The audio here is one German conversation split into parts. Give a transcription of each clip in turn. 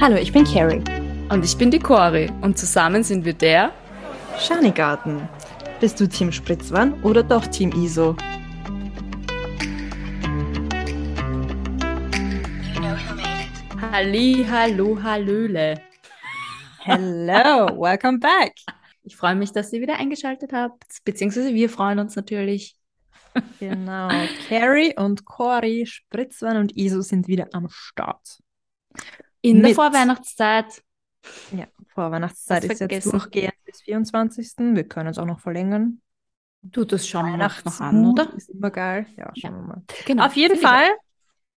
Hallo, ich bin Carrie. Und ich bin die Cori und zusammen sind wir der Schanigarten. Bist du Team Spritzwan oder doch Team ISO? Halli, hallo, hallöle. Hello, welcome back. Ich freue mich, dass ihr wieder eingeschaltet habt, beziehungsweise wir freuen uns natürlich. Genau, Carrie und Cori, Spritzwan und ISO sind wieder am Start. In der Vorweihnachtszeit. Ja, Vorweihnachtszeit ist jetzt durchgehend bis 24. Wir können es auch noch verlängern. Du, das schauen wir noch an, oder? Ist immer geil. Ja, schauen Ja. wir mal. Genau. Auf jeden Fall,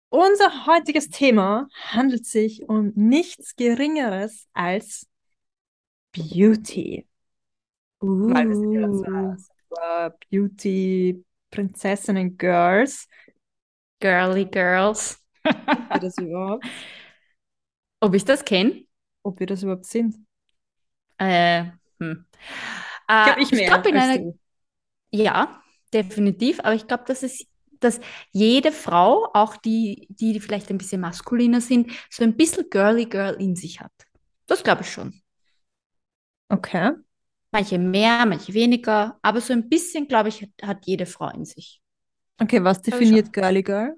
unser heutiges Thema handelt sich um nichts Geringeres als Beauty. Weil wir sind ja Uh, äh, Beauty Prinzessinnen Girls. girly Girls. Das überhaupt, Ob ich das kenne? ob wir das überhaupt sind. Äh, hm. Ich Äh, glaube, ich mehr. glaub, in einer, du. Ja, definitiv. Aber ich glaube, dass es, dass jede Frau, auch die, die vielleicht ein bisschen maskuliner sind, so ein bisschen girly girl in sich hat. Das glaube ich schon. Okay. Manche mehr, manche weniger, aber so ein bisschen, glaube ich, hat, jede Frau in sich. Okay, was ich definiert Girly Girl?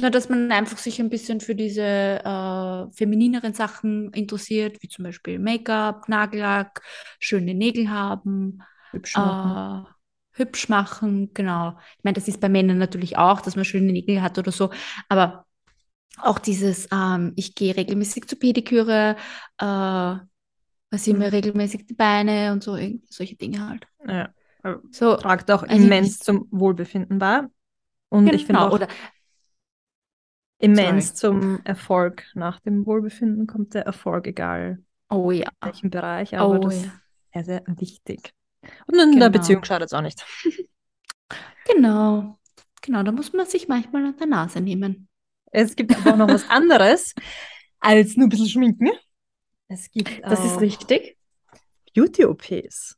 Na, dass man einfach sich ein bisschen für diese äh, feminineren Sachen interessiert, wie zum Beispiel Make-up, Nagellack, schöne Nägel haben, Hübsch machen. äh, hübsch machen, genau. Ich meine, das ist bei Männern natürlich auch, dass man schöne Nägel hat oder so, aber auch dieses, ähm, ich gehe regelmäßig zur Pediküre, äh, mir Mhm. regelmäßig die Beine und so, solche Dinge halt. Ja. So, Tragt auch Also immens ich- zum Wohlbefinden bei. Und ich finde genau, auch oder immens zum Erfolg. Nach dem Wohlbefinden kommt der Erfolg, egal oh ja, in welchem Bereich, aber oh das ist ja, sehr, sehr wichtig. Und in der Genau. Beziehung schadet es auch nicht. genau, genau, da muss man sich manchmal an der Nase nehmen. Es gibt aber auch noch was anderes als nur ein bisschen schminken. Es gibt Das ist richtig. Beauty-OPs.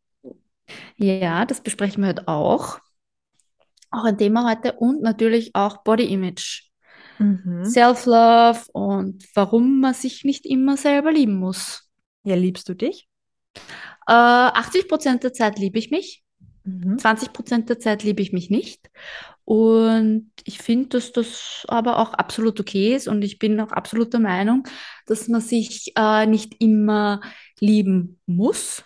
Ja, das besprechen wir heute auch. Auch ein Thema heute und natürlich auch Body Image, Mhm. Self-Love und warum man sich nicht immer selber lieben muss. Ja, liebst du dich? Äh, 80% der Zeit liebe ich mich, Mhm. 20% der Zeit liebe ich mich nicht. Und ich finde, dass das aber auch absolut okay ist und ich bin auch absolut der Meinung, dass man sich äh, nicht immer lieben muss,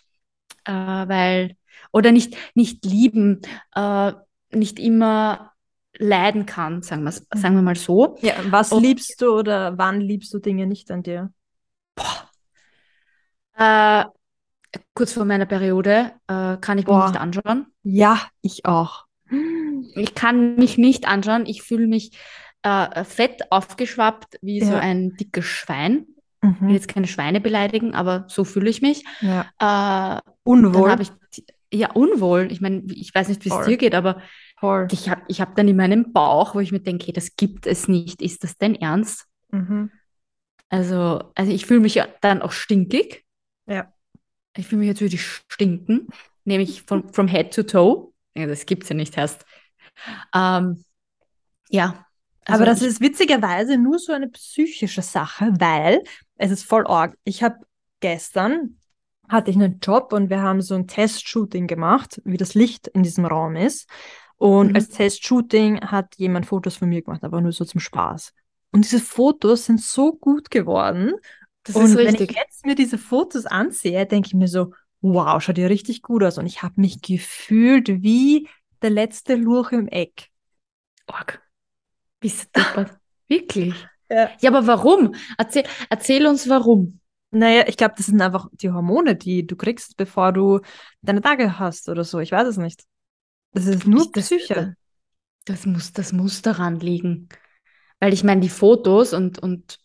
äh, weil, oder nicht, nicht lieben, äh, nicht immer leiden kann, sagen wir, sagen wir mal so. Ja, was Und- liebst du oder wann liebst du Dinge nicht an dir? Äh, kurz vor meiner Periode äh, kann ich mich Boah. nicht anschauen. Ja, ich auch. Ich kann mich nicht anschauen. Ich fühle mich äh, fett aufgeschwappt wie so Ja. ein dickes Schwein. Ich will Mhm. jetzt keine Schweine beleidigen, aber so fühle ich mich. Ja. Äh, Unwohl. ich ja unwohl. Ich meine, ich weiß nicht, wie es dir geht, aber Voll. ich habe ich hab dann in meinem Bauch, wo ich mir denke, hey, das gibt es nicht. Ist das denn ernst? Mhm. Also, also ich fühle mich ja dann auch stinkig. Ja. Ich fühle mich jetzt würde ich stinken, nämlich von from head to toe. Ja, das gibt's ja nicht erst. Ähm, ja. Also Aber das ist witzigerweise nur so eine psychische Sache, weil es ist voll arg. Ich habe gestern hatte ich einen Job und wir haben so ein Testshooting gemacht, wie das Licht in diesem Raum ist. Und Mhm. als Testshooting hat jemand Fotos von mir gemacht, aber nur so zum Spaß. Und diese Fotos sind so gut geworden. das und wenn ich jetzt mir diese Fotos ansehe, denke ich mir so, wow, schaut ja richtig gut aus. Und ich habe mich gefühlt wie der letzte Lurch im Eck. Org. Bist du? Wirklich? Ja. Ja, aber warum? Erzähl, erzähl uns warum. Naja, ich glaube, das sind einfach die Hormone, die du kriegst, bevor du deine Tage hast oder so. Ich weiß es nicht. Das ist nur Ich- das- Psyche. Das muss, das muss daran liegen. Weil ich meine, die Fotos und, und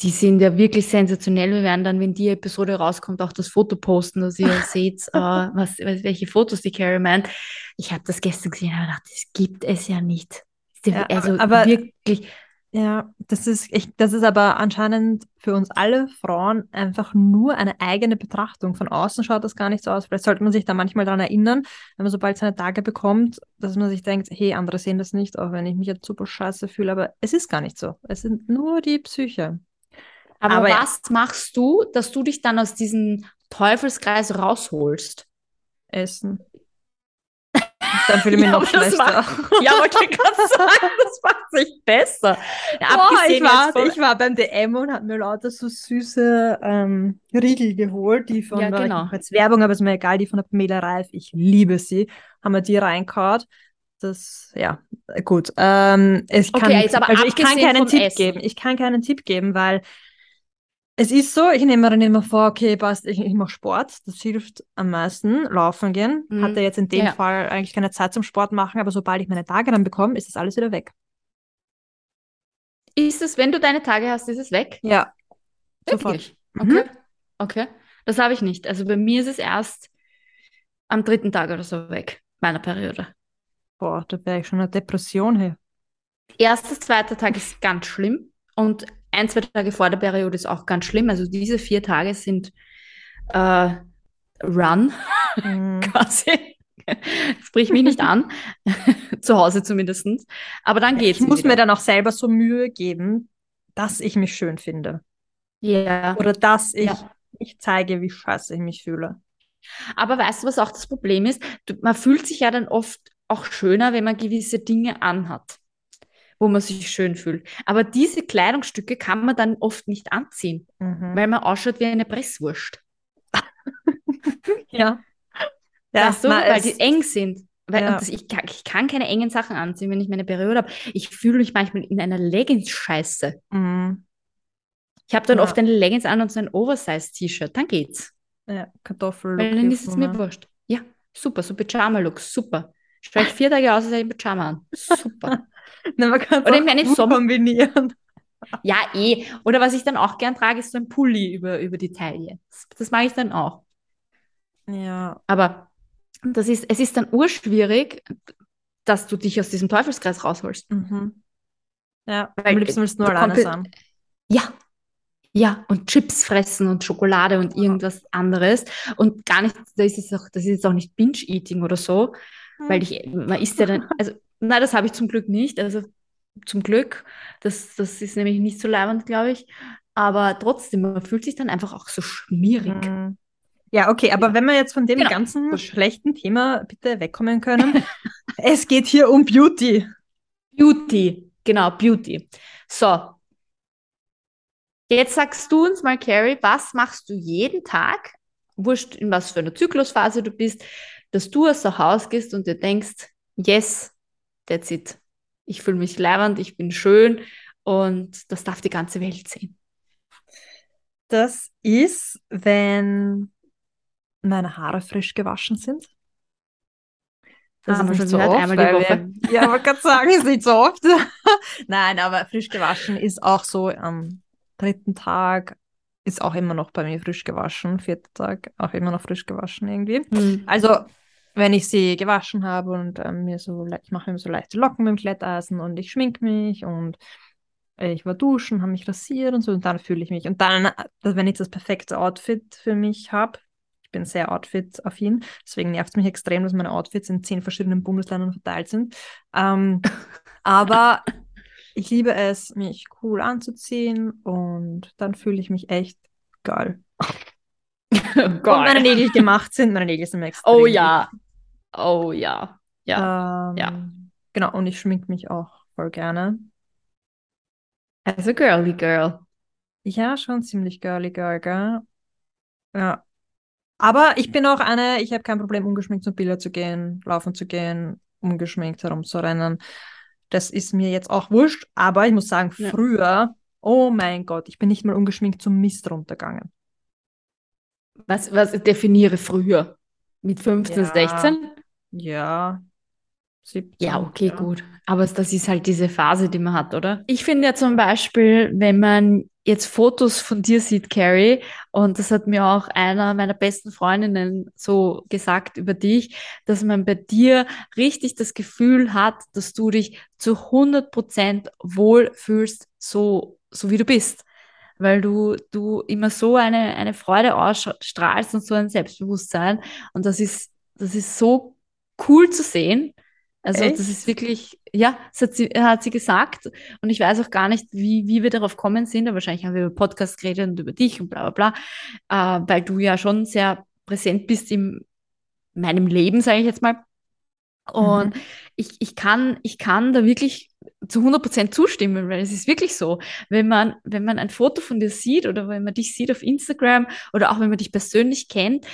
die sind ja wirklich sensationell. Wir werden dann, wenn die Episode rauskommt, auch das Foto posten, dass ihr seht, äh, was, was- welche Fotos die Carrie meint. Ich habe das gestern gesehen und habe gedacht, das gibt es ja nicht. Ja, also aber- wirklich, Ja, das ist, ich, das ist aber anscheinend für uns alle Frauen einfach nur eine eigene Betrachtung. Von außen schaut das gar nicht so aus. Vielleicht sollte man sich da manchmal daran erinnern, wenn man sobald seine Tage bekommt, dass man sich denkt, hey, andere sehen das nicht, auch wenn ich mich jetzt super scheiße fühle, aber es ist gar nicht so. Es sind nur die Psyche. Aber, Aber ja. was machst du, dass du dich dann aus diesem Teufelskreis rausholst? Essen. Dann fühle ich mich Ja, noch schlechter. Ja, aber ich gerade sagen, das macht sich besser. Boah, ich, war, von- ich war beim DM und habe mir lauter so süße ähm, Riegel geholt, die von Ja, der, genau. jetzt Werbung, aber ist mir egal, die von der Pamela Reif, ich liebe sie, haben wir die reingehauen. Das, ja, gut. Ähm, ich kann, Okay, also ich kann keinen Tipp Essen. geben. Ich kann keinen Tipp geben, weil es ist so, ich nehme mir dann immer vor, okay, passt, ich, ich mache Sport, das hilft am meisten, laufen gehen. Mhm. Hatte jetzt in dem Ja. Fall eigentlich keine Zeit zum Sport machen, aber sobald ich meine Tage dann bekomme, ist das alles wieder weg. Ist es, wenn du deine Tage hast, ist es weg? Ja. Sofort. Wirklich? Mhm. Okay. Okay. Das habe ich nicht. Also bei mir ist es erst am dritten Tag oder so weg, meiner Periode. Boah, da wäre ich schon eine Depression hier. Erster, zweiter Tag ist ganz schlimm und ein, zwei Tage vor der Periode ist auch ganz schlimm. Also diese vier Tage sind äh, Run Mhm. quasi. Sprich mich nicht an. Zu Hause zumindest. Aber dann geht's Ich muss wieder. mir dann auch selber so Mühe geben, dass ich mich schön finde. Ja. Oder dass ich, Ja. ich zeige, wie scheiße ich mich fühle. Aber weißt du, was auch das Problem ist? Man fühlt sich ja dann oft auch schöner, wenn man gewisse Dinge anhat, wo man sich schön fühlt. Aber diese Kleidungsstücke kann man dann oft nicht anziehen, Mhm. weil man ausschaut wie eine Presswurst. Ja. Ja, weißt du, weil die eng sind. Weil, Ja. das, ich, kann, ich kann keine engen Sachen anziehen, wenn ich meine Periode habe. Ich fühle mich manchmal in einer Leggings-Scheiße. Mhm. Ich habe dann Ja. oft eine Leggings an und so ein Oversize-T-Shirt. Dann geht's. Ja, Kartoffel. Weil dann ist es mir wurscht. Ja, super. So Pyjama-Look. Super. Schaue ich vier Tage aus, als hätte ich ein Pyjama an. Super. Na, man kann Oder ich meine, Sommer- kombinieren. Ja, eh. Oder was ich dann auch gern trage, ist so ein Pulli über, über die Taille. Das, das mag ich dann auch. Ja. Aber das ist, es ist dann urschwierig, dass du dich aus diesem Teufelskreis rausholst. Mhm. Ja, Weil, am liebsten willst du nur alleine sein. Ja. Ja, und Chips fressen und Schokolade und irgendwas anderes. Und gar nicht, da ist es auch, das ist jetzt auch nicht Binge-Eating oder so, weil ich, man isst ja dann, also, nein, das habe ich zum Glück nicht. Also zum Glück. Das, das ist nämlich nicht so leibend, glaube ich. Aber trotzdem, man fühlt sich dann einfach auch so schmierig. Mhm. Ja, okay, aber wenn wir jetzt von dem Genau. ganzen schlechten Thema bitte wegkommen können. es geht hier um Beauty. Beauty, genau, Beauty. So. Jetzt sagst du uns mal, Carrie, was machst du jeden Tag, wurscht in was für einer Zyklusphase du bist, dass du aus dem Haus gehst und dir denkst, yes, that's it. Ich fühle mich leibend, ich bin schön und das darf die ganze Welt sehen. Das ist, wenn meine Haare frisch gewaschen sind. Das Haben ist nicht schon gehört, einmal die Woche. Wir, ja, aber kann sagen, ist nicht so oft. Nein, aber frisch gewaschen ist auch so am dritten Tag, ist auch immer noch bei mir frisch gewaschen. Vierter Tag auch immer noch frisch gewaschen irgendwie. Hm. Also, wenn ich sie gewaschen habe und ähm, mir so, ich mache mir so leichte Locken mit dem Glätteisen und ich schminke mich und äh, ich war duschen, habe mich rasiert und so und dann fühle ich mich. Und dann, äh, wenn ich das perfekte Outfit für mich habe, ich bin sehr outfit-affin, deswegen nervt es mich extrem, dass meine Outfits in zehn verschiedenen Bundesländern verteilt sind. Ähm, aber ich liebe es, mich cool anzuziehen und dann fühle ich mich echt geil. Und meine Nägel gemacht sind, meine Nägel sind mir extrem Oh ja. Oh ja. Ja. Ähm, ja. Genau, und ich schminke mich auch voll gerne. Also girly girl. Ja, schon ziemlich girly girl, gell? Ja. Aber ich bin auch eine, ich habe kein Problem, ungeschminkt zum Billard zu gehen, laufen zu gehen, ungeschminkt herumzurennen. Das ist mir jetzt auch wurscht, aber ich muss sagen, Ja. früher, oh mein Gott, ich bin nicht mal ungeschminkt zum Mist runtergegangen. Was, was definiere früher? Mit 15, Ja. 16? Ja, 17. Ja, okay, gut. Aber das ist halt diese Phase, die man hat, oder? Ich finde ja zum Beispiel, wenn man jetzt Fotos von dir sieht, Carrie, und das hat mir auch einer meiner besten Freundinnen so gesagt über dich, dass man bei dir richtig das Gefühl hat, dass du dich zu 100% wohl fühlst, so, so wie du bist. Weil du, du immer so eine, eine Freude ausstrahlst und so ein Selbstbewusstsein. Und das ist, das ist so cool zu sehen. Also Echt? das ist wirklich, ja, das hat sie, hat sie gesagt. Und ich weiß auch gar nicht, wie, wie wir darauf kommen sind. Aber wahrscheinlich haben wir über Podcast geredet und über dich und bla bla bla. Äh, weil du ja schon sehr präsent bist in meinem Leben, sage ich jetzt mal. Und Mhm. ich, ich, kann, ich kann da wirklich zu 100% zustimmen, weil es ist wirklich so. Wenn man, wenn man ein Foto von dir sieht oder wenn man dich sieht auf Instagram oder auch wenn man dich persönlich kennt,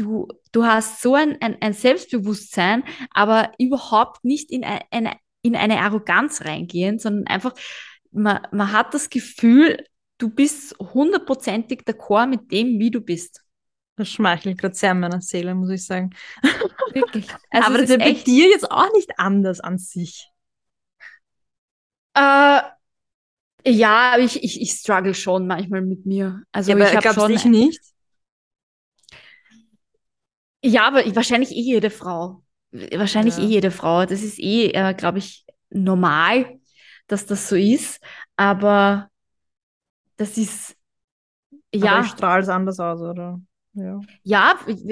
du, du hast so ein, ein, ein Selbstbewusstsein, aber überhaupt nicht in ein- eine, in eine Arroganz reingehen, sondern einfach, man, man hat das Gefühl, du bist hundertprozentig d'accord mit dem, wie du bist. Das schmeichelt gerade sehr meiner Seele, muss ich sagen. Wirklich. Also Aber das ist bei dir jetzt auch nicht anders an sich. Äh, ja, ich, ich, ich struggle schon manchmal mit mir. Also Ja, aber ich glaubst schon. ich nicht? Ja, aber ich- wahrscheinlich eh jede Frau. Wahrscheinlich Ja. eh jede Frau. Das ist eh, äh, glaube ich, normal, dass das so ist. Aber das ist, Aber ja, ich strahle es anders aus, oder? Ja, ja, ich,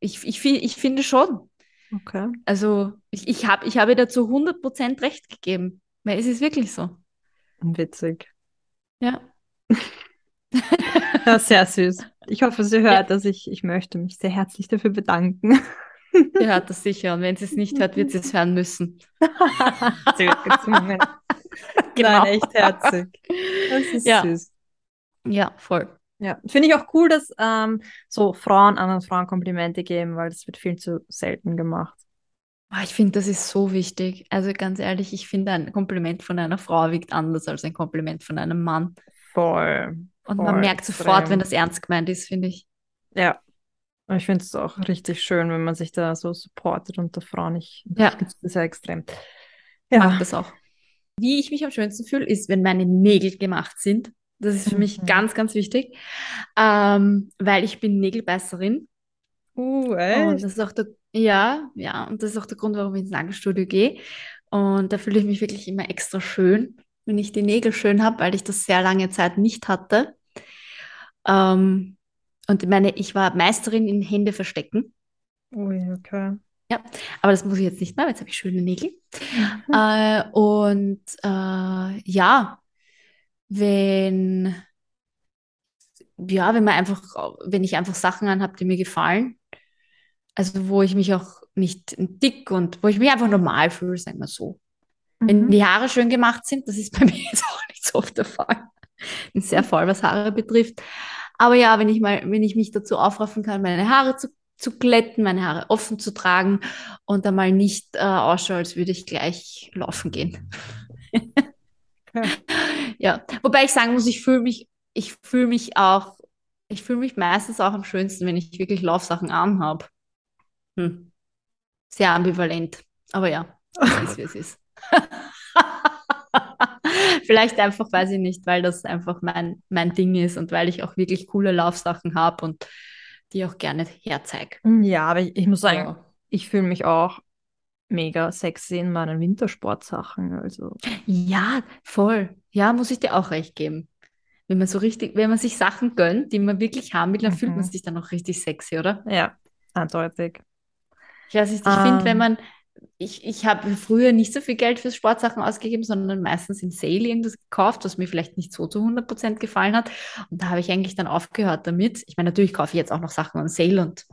ich, ich, ich finde schon. okay. Also ich, ich, hab, ich habe dazu 100% recht gegeben. Weil es ist wirklich so. Witzig. Ja. Ja, sehr süß. Ich hoffe, sie hört dass Ich, ich möchte mich sehr herzlich dafür bedanken. Sie hört das sicher. Und wenn sie es nicht hört, wird sie es hören müssen. sie wird gezwungen. Genau. Nein, echt herzig. Das ist Ja. süß. Ja, voll. Ja, finde ich auch cool, dass ähm, so Frauen anderen Frauen Komplimente geben, weil das wird viel zu selten gemacht. Ah, Ich finde, das ist so wichtig. Also ganz ehrlich, ich finde, ein Kompliment von einer Frau wiegt anders als ein Kompliment von einem Mann. Voll. Und voll man merkt sofort, extrem. wenn das ernst gemeint ist, finde ich. Ja. Und Ich finde es auch richtig schön, wenn man sich da so supportet unter Frauen. Ich Ja. unterstütze das sehr extrem. Ich mag Ja. das auch. Wie ich mich am schönsten fühle, ist, wenn meine Nägel gemacht sind. Das ist für mich Mhm. ganz, ganz wichtig, ähm, weil ich bin Nägelbeißerin. Uh, Und echt? das ist auch der, ja, ja, und das ist auch der Grund, warum ich ins Nagelstudio gehe. Und da fühle ich mich wirklich immer extra schön, wenn ich die Nägel schön habe, weil ich das sehr lange Zeit nicht hatte. Ähm, und meine, ich war Meisterin in Hände verstecken. Ui, okay. Aber das muss ich jetzt nicht mehr, weil jetzt habe ich schöne Nägel. Mhm. Äh, und äh, ja, wenn, ja, wenn man einfach, wenn ich einfach Sachen anhabe, die mir gefallen, also wo ich mich auch nicht dick und wo ich mich einfach normal fühle, sagen wir so. Wenn Mhm. die Haare schön gemacht sind, das ist bei mir jetzt auch nicht so oft der Fall. Bin sehr faul, was Haare betrifft. Aber ja, wenn ich mal, wenn ich mich dazu aufraffen kann, meine Haare zu, zu glätten, meine Haare offen zu tragen und dann mal nicht äh, ausschaue, als würde ich gleich laufen gehen. Okay. Ja, wobei ich sagen muss, ich fühle mich, ich fühle mich auch, ich fühle mich meistens auch am schönsten, wenn ich wirklich Laufsachen anhabe. Hm. Sehr ambivalent. Aber ja, es ist, wie es ist. Vielleicht einfach, weiß ich nicht, weil das einfach mein, mein Ding ist und weil ich auch wirklich coole Laufsachen habe und die auch gerne herzeige. Ja, aber ich, ich muss sagen, Ja. ich fühle mich auch mega sexy in meinen Wintersportsachen. Also, Ja, voll. Ja, muss ich dir auch recht geben. Wenn man so richtig, wenn man sich Sachen gönnt, die man wirklich haben will, dann fühlt man Mhm. sich dann auch richtig sexy, oder? ja, eindeutig. Ich weiß nicht, ich finde, wenn Ähm. man, ich, ich habe früher nicht so viel Geld für Sportsachen ausgegeben, sondern meistens im Sale irgendwas gekauft, was mir vielleicht nicht so zu 100% gefallen hat. Und da habe ich eigentlich dann aufgehört damit. Ich meine, natürlich kaufe ich jetzt auch noch Sachen an Sale und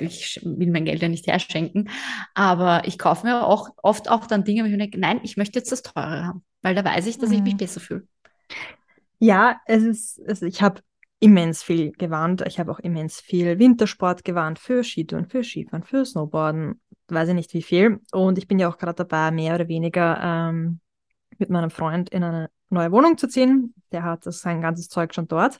ich will mein Geld ja nicht herschenken, aber ich kaufe mir auch oft auch dann Dinge, wo ich mir denke, nein, ich möchte jetzt das teure haben, weil da weiß ich, dass ich mich Mhm. besser fühle. Ja, es ist, also ich habe immens viel gewarnt. Ich habe auch immens viel Wintersport gewarnt für Skitouren, für Skifahren, für Snowboarden, weiß ich nicht wie viel. Und ich bin ja auch gerade dabei, mehr oder weniger ähm, mit meinem Freund in eine neue Wohnung zu ziehen. Der hat das sein ganzes Zeug schon dort.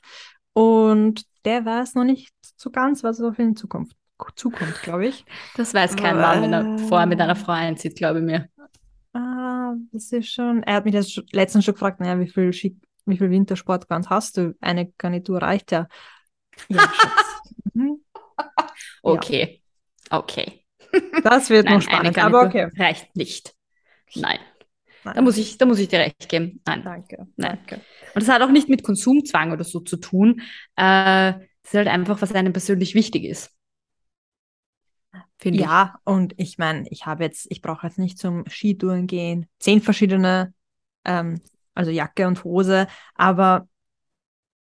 Und der weiß noch nicht so ganz, was auf ihn zukommt, zukommt, glaube ich. Das weiß kein Mann, wenn er vorher mit einer. Frau einzieht, glaube ich mir. Ah, das ist schon. Er hat mich das letztens schon gefragt, naja, wie viel, Ski, wie viel Wintersportgans hast du? Eine Garnitur reicht ja. Ja. Mhm. Okay, okay. Das wird noch Nein, eine spannend, aber okay. reicht nicht. Nein, Nein. da muss ich, da muss ich dir recht geben. Nein. Danke, Nein. danke. Und das hat auch nicht mit Konsumzwang oder so zu tun. Äh, das ist halt einfach, was einem persönlich wichtig ist. finde ich. Ja, und ich meine, ich habe jetzt, ich brauche jetzt nicht zum Skitouren gehen, zehn verschiedene, ähm, also Jacke und Hose, aber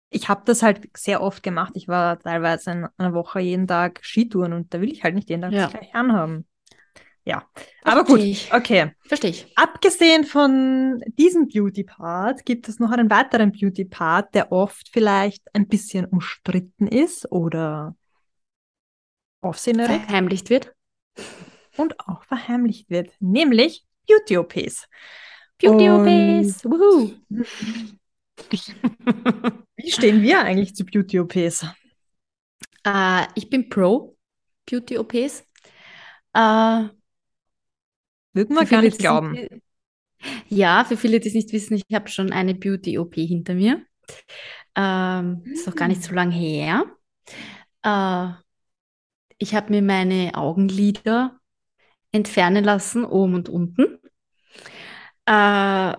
ich habe das halt sehr oft gemacht. Ich war teilweise in einer Woche jeden Tag Skitouren und da will ich halt nicht jeden Tag Ja. das gleich anhaben. Ja, aber Versteh gut, ich. okay. Verstehe ich. Abgesehen von diesem Beauty-Part gibt es noch einen weiteren Beauty-Part, der oft vielleicht ein bisschen umstritten ist oder Aufsehen erregt Verheimlicht wird. und auch verheimlicht wird, nämlich Beauty-OPs. Beauty-OPs. Wuhu. Wie stehen wir eigentlich zu Beauty-OPs? Äh, ich bin pro Beauty-OPs. Äh, Würden wir gar nicht glauben. nicht- Ja, für viele, die es nicht wissen, ich habe schon eine Beauty-OP hinter mir. Ähm, ist noch gar nicht so lange her. Äh, ich habe mir meine Augenlider entfernen lassen, oben und unten. Äh,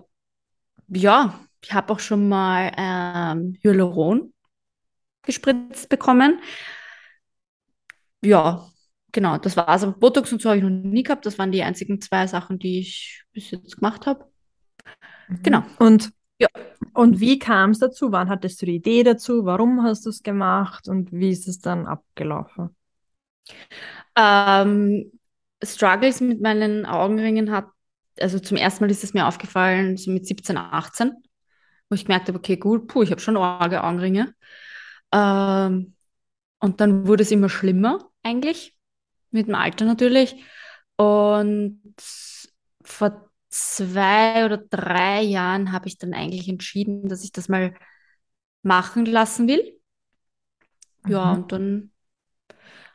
ja, ich habe auch schon mal ähm, Hyaluron gespritzt bekommen. Ja, genau, das war's. Aber Botox und so habe ich noch nie gehabt. Das waren die einzigen zwei Sachen, die ich bis jetzt gemacht habe. Genau. Und, Ja. und wie kam es dazu? Wann hattest du die Idee dazu? Warum hast du es gemacht? Und wie ist es dann abgelaufen? Ähm, Struggles mit meinen Augenringen hat, also zum ersten Mal ist es mir aufgefallen, so mit 17, 18, wo ich gemerkt habe, okay, gut, puh, ich habe schon arge Augenringe. Ähm, und dann wurde es immer schlimmer, eigentlich, mit dem Alter natürlich. Und vor zwei oder drei Jahren habe ich dann eigentlich entschieden, dass ich das mal machen lassen will. Ja, Mhm. und dann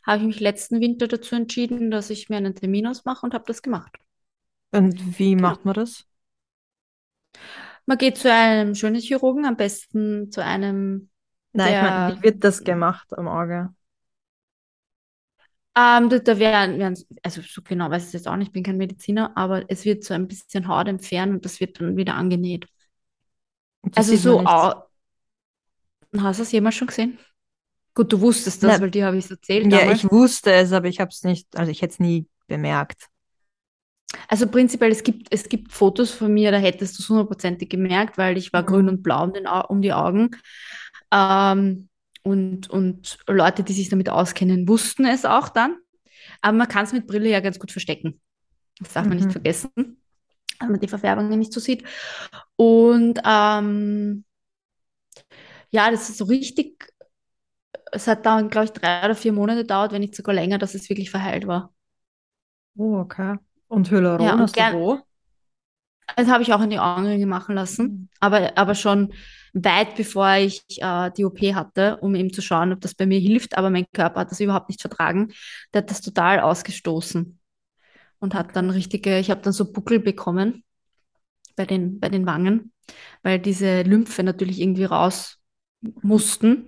habe ich mich letzten Winter dazu entschieden, dass ich mir einen Termin ausmache und habe das gemacht. Und wie Genau. macht man das? Man geht zu einem Schönheitschirurgen, am besten zu einem, Nein, ich meine, wie wird das gemacht am Auge? ähm, da, da werden, werden, also so genau weiß ich es jetzt auch nicht, ich bin kein Mediziner, aber es wird so ein bisschen Haut entfernen und das wird dann wieder angenäht. Das Also so, nicht. au- hast du das jemals schon gesehen? Gut, du wusstest das, Nein. weil dir habe ich es erzählt Ja, damals. ich wusste es, aber ich habe es nicht, also ich hätte es nie bemerkt. Also prinzipiell, es gibt, es gibt Fotos von mir, da hättest du es hundertprozentig gemerkt, weil ich war Mhm. grün und blau um, den, um die Augen. Ähm, und, und Leute, die sich damit auskennen, wussten es auch dann. Aber man kann es mit Brille ja ganz gut verstecken. Das darf man nicht Mhm. vergessen, wenn man die Verfärbungen nicht so sieht. Und ähm, ja, das ist so richtig, es hat dann, glaube ich, drei oder vier Monate gedauert, wenn nicht sogar länger, dass es wirklich verheilt war. Oh, okay. Und Hyaluron Ja, und hast du gern- wo? Das habe ich auch in die Augenringe machen lassen, Mhm. aber, aber schon weit bevor ich äh, die OP hatte, um eben zu schauen, ob das bei mir hilft. Aber mein Körper hat das überhaupt nicht vertragen. Der hat das total ausgestoßen und hat dann richtige, ich habe dann so Buckel bekommen bei den, bei den Wangen, weil diese Lymphe natürlich irgendwie raus mussten.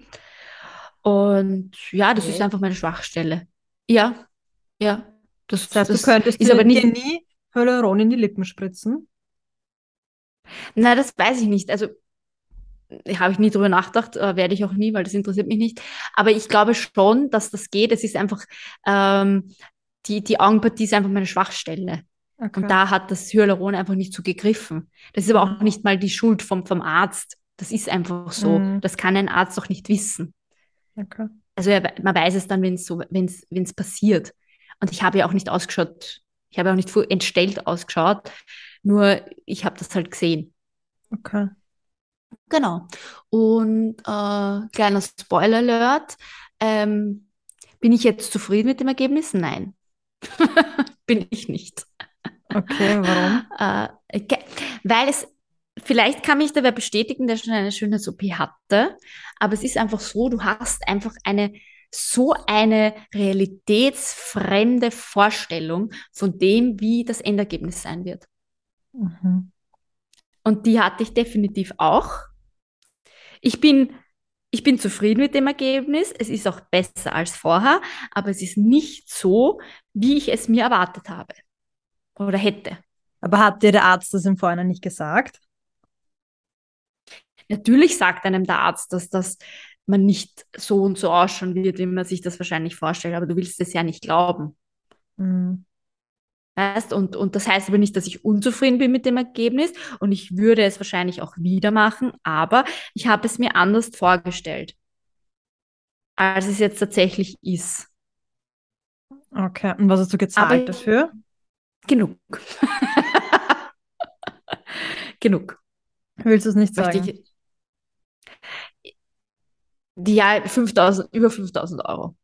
Und ja, das ist Okay. einfach meine Schwachstelle. Ja, ja. Das, Das das du könntest ist dir, aber nicht. dir nie Hyaluron in die Lippen spritzen? Na, das weiß ich nicht. Also habe ich nie drüber nachgedacht, äh, werde ich auch nie, weil das interessiert mich nicht. Aber ich glaube schon, dass das geht. Es ist einfach, ähm, die, die Augenpartie ist einfach meine Schwachstelle. Okay. Und da hat das Hyaluron einfach nicht so gegriffen. Das ist aber auch Mhm. nicht mal die Schuld vom, vom Arzt. Das ist einfach so. Mhm. Das kann ein Arzt doch nicht wissen. okay. Also er, man weiß es dann, wenn es so, wenn's, wenn's passiert. Und ich habe ja auch nicht ausgeschaut, ich habe auch nicht entstellt ausgeschaut, nur ich habe das halt gesehen. Okay. Genau. Und äh, kleiner Spoiler-Alert, ähm, bin ich jetzt zufrieden mit dem Ergebnis? Nein, bin ich nicht. Okay, warum? Äh, okay. Weil es, vielleicht kann mich da wer bestätigen, der schon eine Schönheits-OP hatte, aber es ist einfach so, du hast einfach eine so eine realitätsfremde Vorstellung von dem, wie das Endergebnis sein wird. Mhm. Und die hatte ich definitiv auch. Ich bin, ich bin zufrieden mit dem Ergebnis. Es ist auch besser als vorher, aber es ist nicht so, wie ich es mir erwartet habe oder hätte. Aber hat dir der Arzt das im Vorhinein nicht gesagt? Natürlich sagt einem der Arzt, dass das man nicht so und so ausschauen wird, wie man sich das wahrscheinlich vorstellt, aber du willst es ja nicht glauben. Mhm. Weißt? Und, und das heißt aber nicht, dass ich unzufrieden bin mit dem Ergebnis und ich würde es wahrscheinlich auch wieder machen, aber ich habe es mir anders vorgestellt, als es jetzt tatsächlich ist. Okay, und was hast du gezahlt Aber- dafür? Genug. Genug. Willst du es nicht sagen? Die ja 5000, über 5000 Euro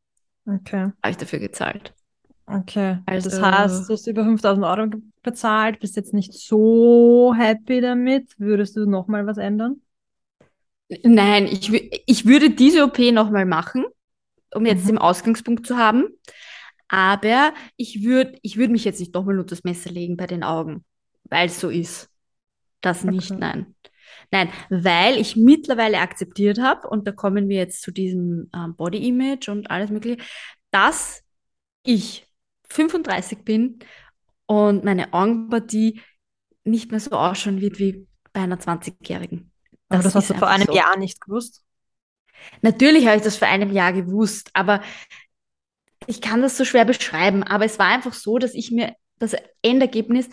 Okay, habe ich dafür gezahlt. okay. Das Also- heißt, du hast über 5000 Euro bezahlt, bist jetzt nicht so happy damit. Würdest du nochmal was ändern? Nein, ich, ich würde diese OP nochmal machen, um jetzt Mhm. den Ausgangspunkt zu haben. Aber ich würde ich würd mich jetzt nicht nochmal unter das Messer legen bei den Augen, weil es so ist. Das nicht, Okay. nein. Nein, weil ich mittlerweile akzeptiert habe, und da kommen wir jetzt zu diesem ähm, Body Image und alles Mögliche, dass ich 35 bin und meine Augenpartie nicht mehr so ausschauen wird wie bei einer 20-Jährigen. Aber das, hast du vor einem so. Jahr nicht gewusst. Natürlich habe ich das vor einem Jahr gewusst, aber ich kann das so schwer beschreiben. Aber es war einfach so, dass ich mir das Endergebnis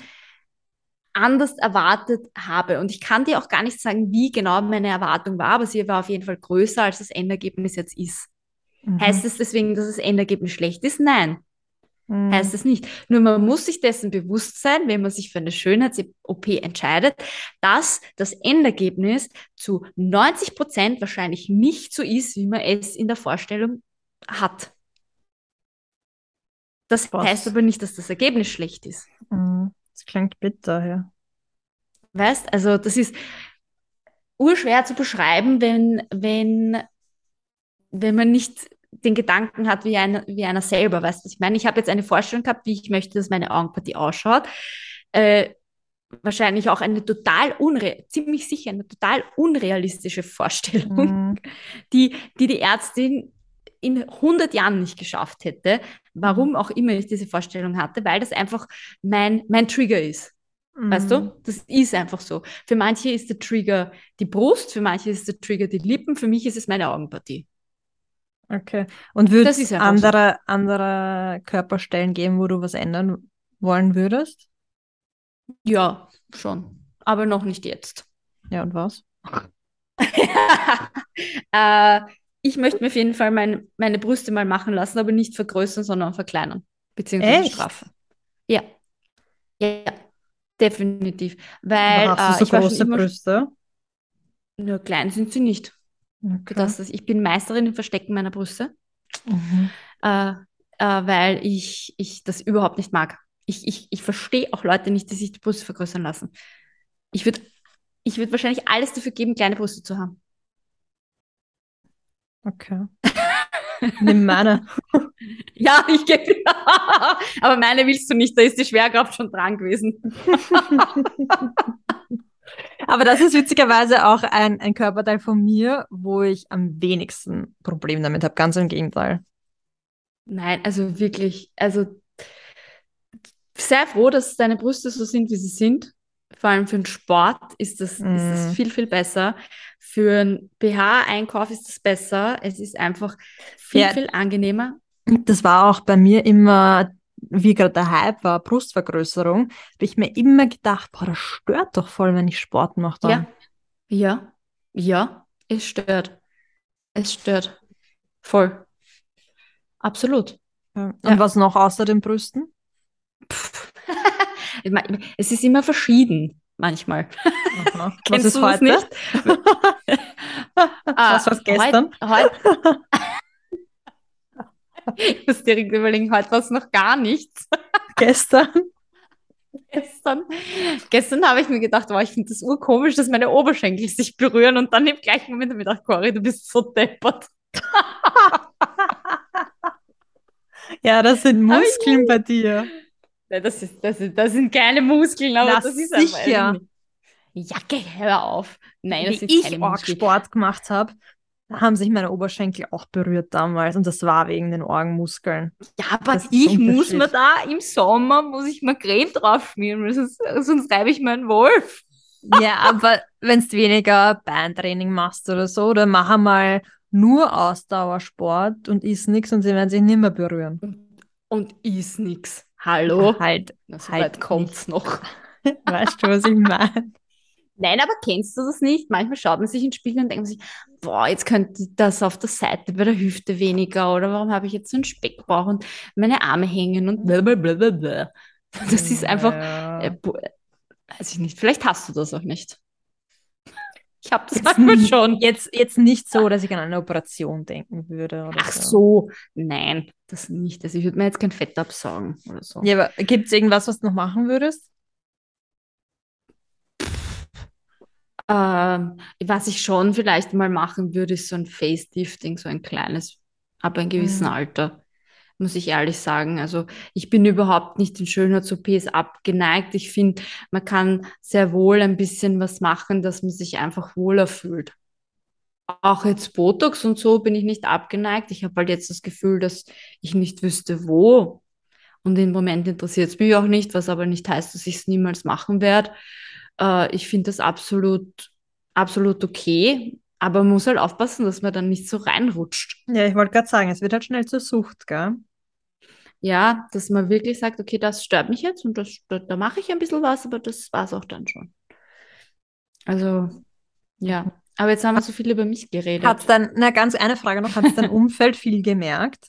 anders erwartet habe. Und ich kann dir auch gar nicht sagen, wie genau meine Erwartung war, aber sie war auf jeden Fall größer, als das Endergebnis jetzt ist. Mhm. Heißt es deswegen, dass das Endergebnis schlecht ist? Nein, Mhm. heißt es nicht. Nur man muss sich dessen bewusst sein, wenn man sich für eine Schönheits-OP entscheidet, dass das Endergebnis zu 90 Prozent wahrscheinlich nicht so ist, wie man es in der Vorstellung hat. Das Was? heißt aber nicht, dass das Ergebnis schlecht ist. Mhm. Das klingt bitter, ja. Weißt? Also das ist urschwer zu beschreiben, wenn, wenn, wenn man nicht den Gedanken hat wie einer, wie einer selber. Weißt du, was ich meine? Ich habe jetzt eine Vorstellung gehabt, wie ich möchte, dass meine Augenpartie ausschaut. Äh, wahrscheinlich auch eine total unre ziemlich sicher eine total unrealistische Vorstellung, Mhm. die, die die Ärztin in 100 Jahren nicht geschafft hätte. Warum auch immer ich diese Vorstellung hatte, weil das einfach mein, mein Trigger ist. Weißt Mhm. du? Das ist einfach so. Für manche ist der Trigger die Brust, für manche ist der Trigger die Lippen, für mich ist es meine Augenpartie. Okay. Und würde es einfach so. andere, andere Körperstellen geben, wo du was ändern wollen würdest? Ja, schon. Aber noch nicht jetzt. Ja, und was? äh, ich möchte mir auf jeden Fall mein, meine Brüste mal machen lassen, aber nicht vergrößern, sondern verkleinern. Beziehungsweise Echt? straffen. Ja. Ja, definitiv. Weil Aber hast äh, du so ich war schon große. Brüste? Nur klein sind sie nicht. Okay. das, dass ich bin Meisterin im Verstecken meiner Brüste. Mhm. äh, äh, weil ich, ich das überhaupt nicht mag. Ich, ich, ich verstehe auch Leute nicht, die sich die Brüste vergrößern lassen. Ich würde ich würd wahrscheinlich alles dafür geben, kleine Brüste zu haben. Okay. Nimm meine. Ja, ich gebe. Aber meine willst du nicht, da ist die Schwerkraft schon dran gewesen. Aber das ist witzigerweise auch ein, ein Körperteil von mir, wo ich am wenigsten Problem damit habe. Ganz im Gegenteil. Nein, also wirklich, also sehr froh, dass deine Brüste so sind, wie sie sind. Vor allem für den Sport ist das, ist Mm. das viel, viel besser. Für einen BH-Einkauf ist das besser. Es ist einfach viel, Ja. viel angenehmer. Das war auch bei mir immer, wie gerade der Hype war, Brustvergrößerung, habe ich mir immer gedacht, boah, das stört doch voll, wenn ich Sport mache dann. Ja, ja, ja, es stört. Es stört. Voll. Absolut. Ja. Und was noch außer den Brüsten? Mein, Es ist immer verschieden, manchmal. Aha. Was Kennst ist du das heute? nicht? Was war's gestern? Heute, heute, ich muss direkt überlegen, heute war es noch gar nichts. Gestern? Gestern, gestern habe ich mir gedacht, wow, ich finde das urkomisch, dass meine Oberschenkel sich berühren und dann im gleichen Moment habe ich gedacht, Cory, du bist so deppert. Ja, das sind ich- Muskeln bei dir. Nein, das, ist, das, ist, das sind keine Muskeln, aber Na, das ist sicher. einfach. Jacke, hör auf. Nein, das Wie sind ich keine auch Muskeln. Sport gemacht habe, haben sich meine Oberschenkel auch berührt damals und das war wegen den Orgenmuskeln. Ja, aber Das ich muss mir da im Sommer, muss ich mir Creme drauf schmieren, sonst, sonst reibe ich meinen Wolf. Ja, aber wenn du weniger Beintraining machst oder so, dann mach einmal nur Ausdauersport und isst nichts und sie werden sich nicht mehr berühren. Und, und ist nix. Hallo? Halt, Na, so halt weit kommt's noch. weißt du, was ich meine? Nein, aber kennst du das nicht? Manchmal schaut man sich in den Spiegel und denkt man sich, boah, jetzt könnte das auf der Seite bei der Hüfte weniger oder warum habe ich jetzt so einen Speckbauch und meine Arme hängen und blablabla. Das ist einfach, äh, bo- weiß ich nicht, vielleicht hast du das auch nicht. Ich habe das Jetzt, schon. Jetzt, jetzt nicht so, dass ich an eine Operation denken würde Ach so. so, nein, das nicht. Also ich würde mir jetzt kein Fett absaugen oder so. Ja, aber gibt es irgendwas, was du noch machen würdest? Ähm, was ich schon vielleicht mal machen würde, ist so ein Face-Lifting, so ein kleines, ab einem gewissen Mhm. Alter, muss ich ehrlich sagen. Also ich bin überhaupt nicht den Schönheits-OPs abgeneigt. Ich finde, man kann sehr wohl ein bisschen was machen, dass man sich einfach wohler fühlt. Auch jetzt Botox und so bin ich nicht abgeneigt. Ich habe halt jetzt das Gefühl, dass ich nicht wüsste, wo. Und im Moment interessiert es mich auch nicht, was aber nicht heißt, dass ich es niemals machen werde. Äh, ich finde das absolut, absolut okay, aber man muss halt aufpassen, dass man dann nicht so reinrutscht. Ja, ich wollte gerade sagen, es wird halt schnell zur Sucht, gell? Ja, dass man wirklich sagt, okay, das stört mich jetzt und das, da, da mache ich ein bisschen was, aber das war es auch dann schon. Also, ja. Aber jetzt haben wir so viel über mich geredet. Hat dein, na ganz eine Frage noch, hat dein Umfeld viel gemerkt?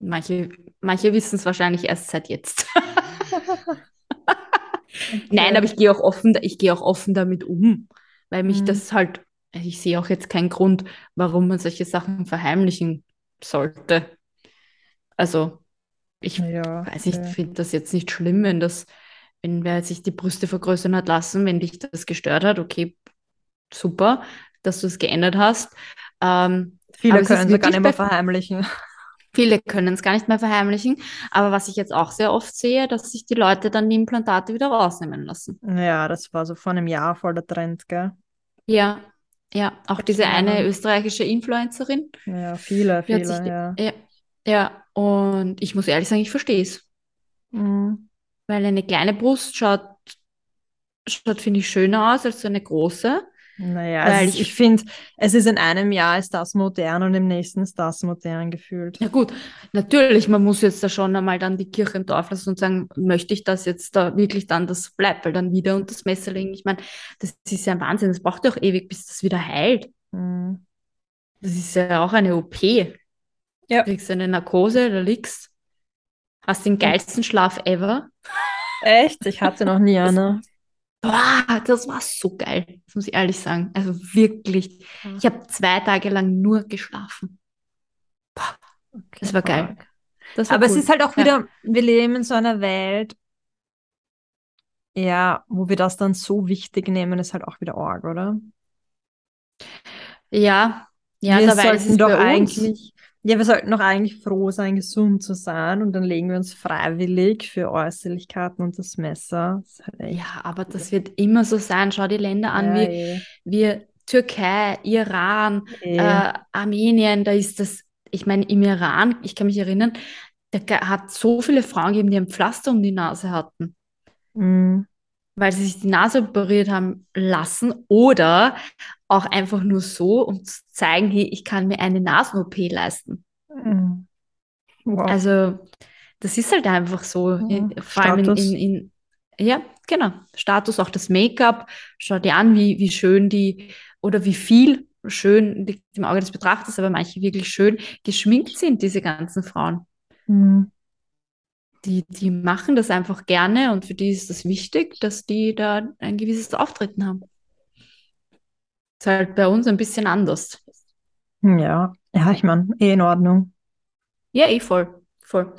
Manche, manche wissen es wahrscheinlich erst seit jetzt. Nein, aber ich gehe auch offen, ich gehe auch offen damit um, weil mich Mhm. das halt, ich sehe auch jetzt keinen Grund, warum man solche Sachen verheimlichen sollte. Also, ich Ja, weiß nicht, okay. finde das jetzt nicht schlimm, wenn das, wenn wer sich die Brüste vergrößern hat lassen, wenn dich das gestört hat, okay, super, dass du es geändert hast. Ähm, Viele können es ja gar nicht mehr verheimlichen. Viele können es gar nicht mehr verheimlichen, aber was ich jetzt auch sehr oft sehe, dass sich die Leute dann die Implantate wieder rausnehmen lassen. Ja, das war so vor einem Jahr voll der Trend, gell? Ja, ja, auch diese eine österreichische Influencerin, Ja, viele, hat sich, viele, ja. ja, ja, und ich muss ehrlich sagen, ich verstehe es, Mhm. weil eine kleine Brust schaut, schaut, finde ich, schöner aus als so eine große. Naja, Weil also ich- finde, es ist in einem Jahr ist das modern und im nächsten ist das modern gefühlt. Ja gut, natürlich, man muss jetzt da schon einmal dann die Kirche im Dorf lassen und sagen, möchte ich das jetzt da wirklich dann, das bleibt, weil dann wieder unter das Messer legen. Ich meine, das ist ja ein Wahnsinn, das braucht ja auch ewig, bis das wieder heilt. Mhm. Das ist ja auch eine OP. Ja. Du kriegst eine Narkose, da liegst, hast den geilsten Schlaf ever. Echt? Ich hatte noch nie eine. Boah, das war so geil, das muss ich ehrlich sagen. Also wirklich, ich habe zwei Tage lang nur geschlafen. Okay, Das war geil. Das war Aber es cool. ist halt auch Ja. wieder, wir leben in so einer Welt, ja, wo wir das dann so wichtig nehmen, ist halt auch wieder arg, oder? Ja, ja, wir dabei ist sollten es doch eigentlich, ja, wir sollten doch eigentlich froh sein, gesund zu sein und dann legen wir uns freiwillig für Äußerlichkeiten und das Messer. Das halt Ja, aber das wird immer so sein. Schau die Länder an, ja, wie, eh, wie Türkei, Iran, eh. äh, Armenien, da ist das, ich meine, im Iran, ich kann mich erinnern, da hat so viele Frauen gegeben, die ein Pflaster um die Nase hatten, Mm, weil sie sich die Nase operiert haben lassen oder auch einfach nur so, um zu zeigen, hey, ich kann mir eine Nasen-OP leisten. mm. Wow. Also, das ist halt einfach so, Ja, in- vor allem in, Status. in, in, ja, genau, Status, auch das Make-up. Schau dir an, wie, wie schön die oder wie viel schön liegt im Auge des Betrachters, aber manche wirklich schön geschminkt sind, diese ganzen Frauen. Mm. Die, die machen das einfach gerne und für die ist das wichtig, dass die da ein gewisses Auftreten haben. Ist halt bei uns ein bisschen anders. Ja, ja, ich meine, eh in Ordnung. Ja, eh voll, voll.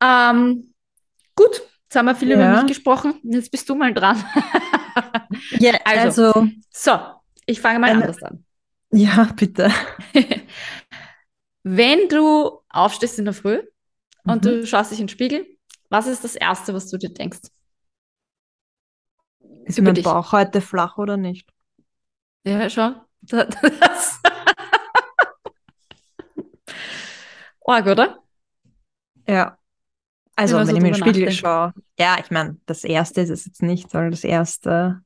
Ähm, gut, jetzt haben wir viel über Ja. mich gesprochen. Jetzt bist du mal dran. Ja, Also. also, So, ich fange mal Eine- anders an. ja, bitte. Wenn du aufstehst in der Früh und Mhm. du schaust dich in den Spiegel, was ist das Erste, was du dir denkst? Ist über mein dich. Bauch heute flach oder nicht? Ja. Das. Org, oder? Ja. Also, Wenn man wenn so ich mir in den Spiegel schaue. Ja, ich meine, das Erste ist es jetzt nicht, sondern das Erste,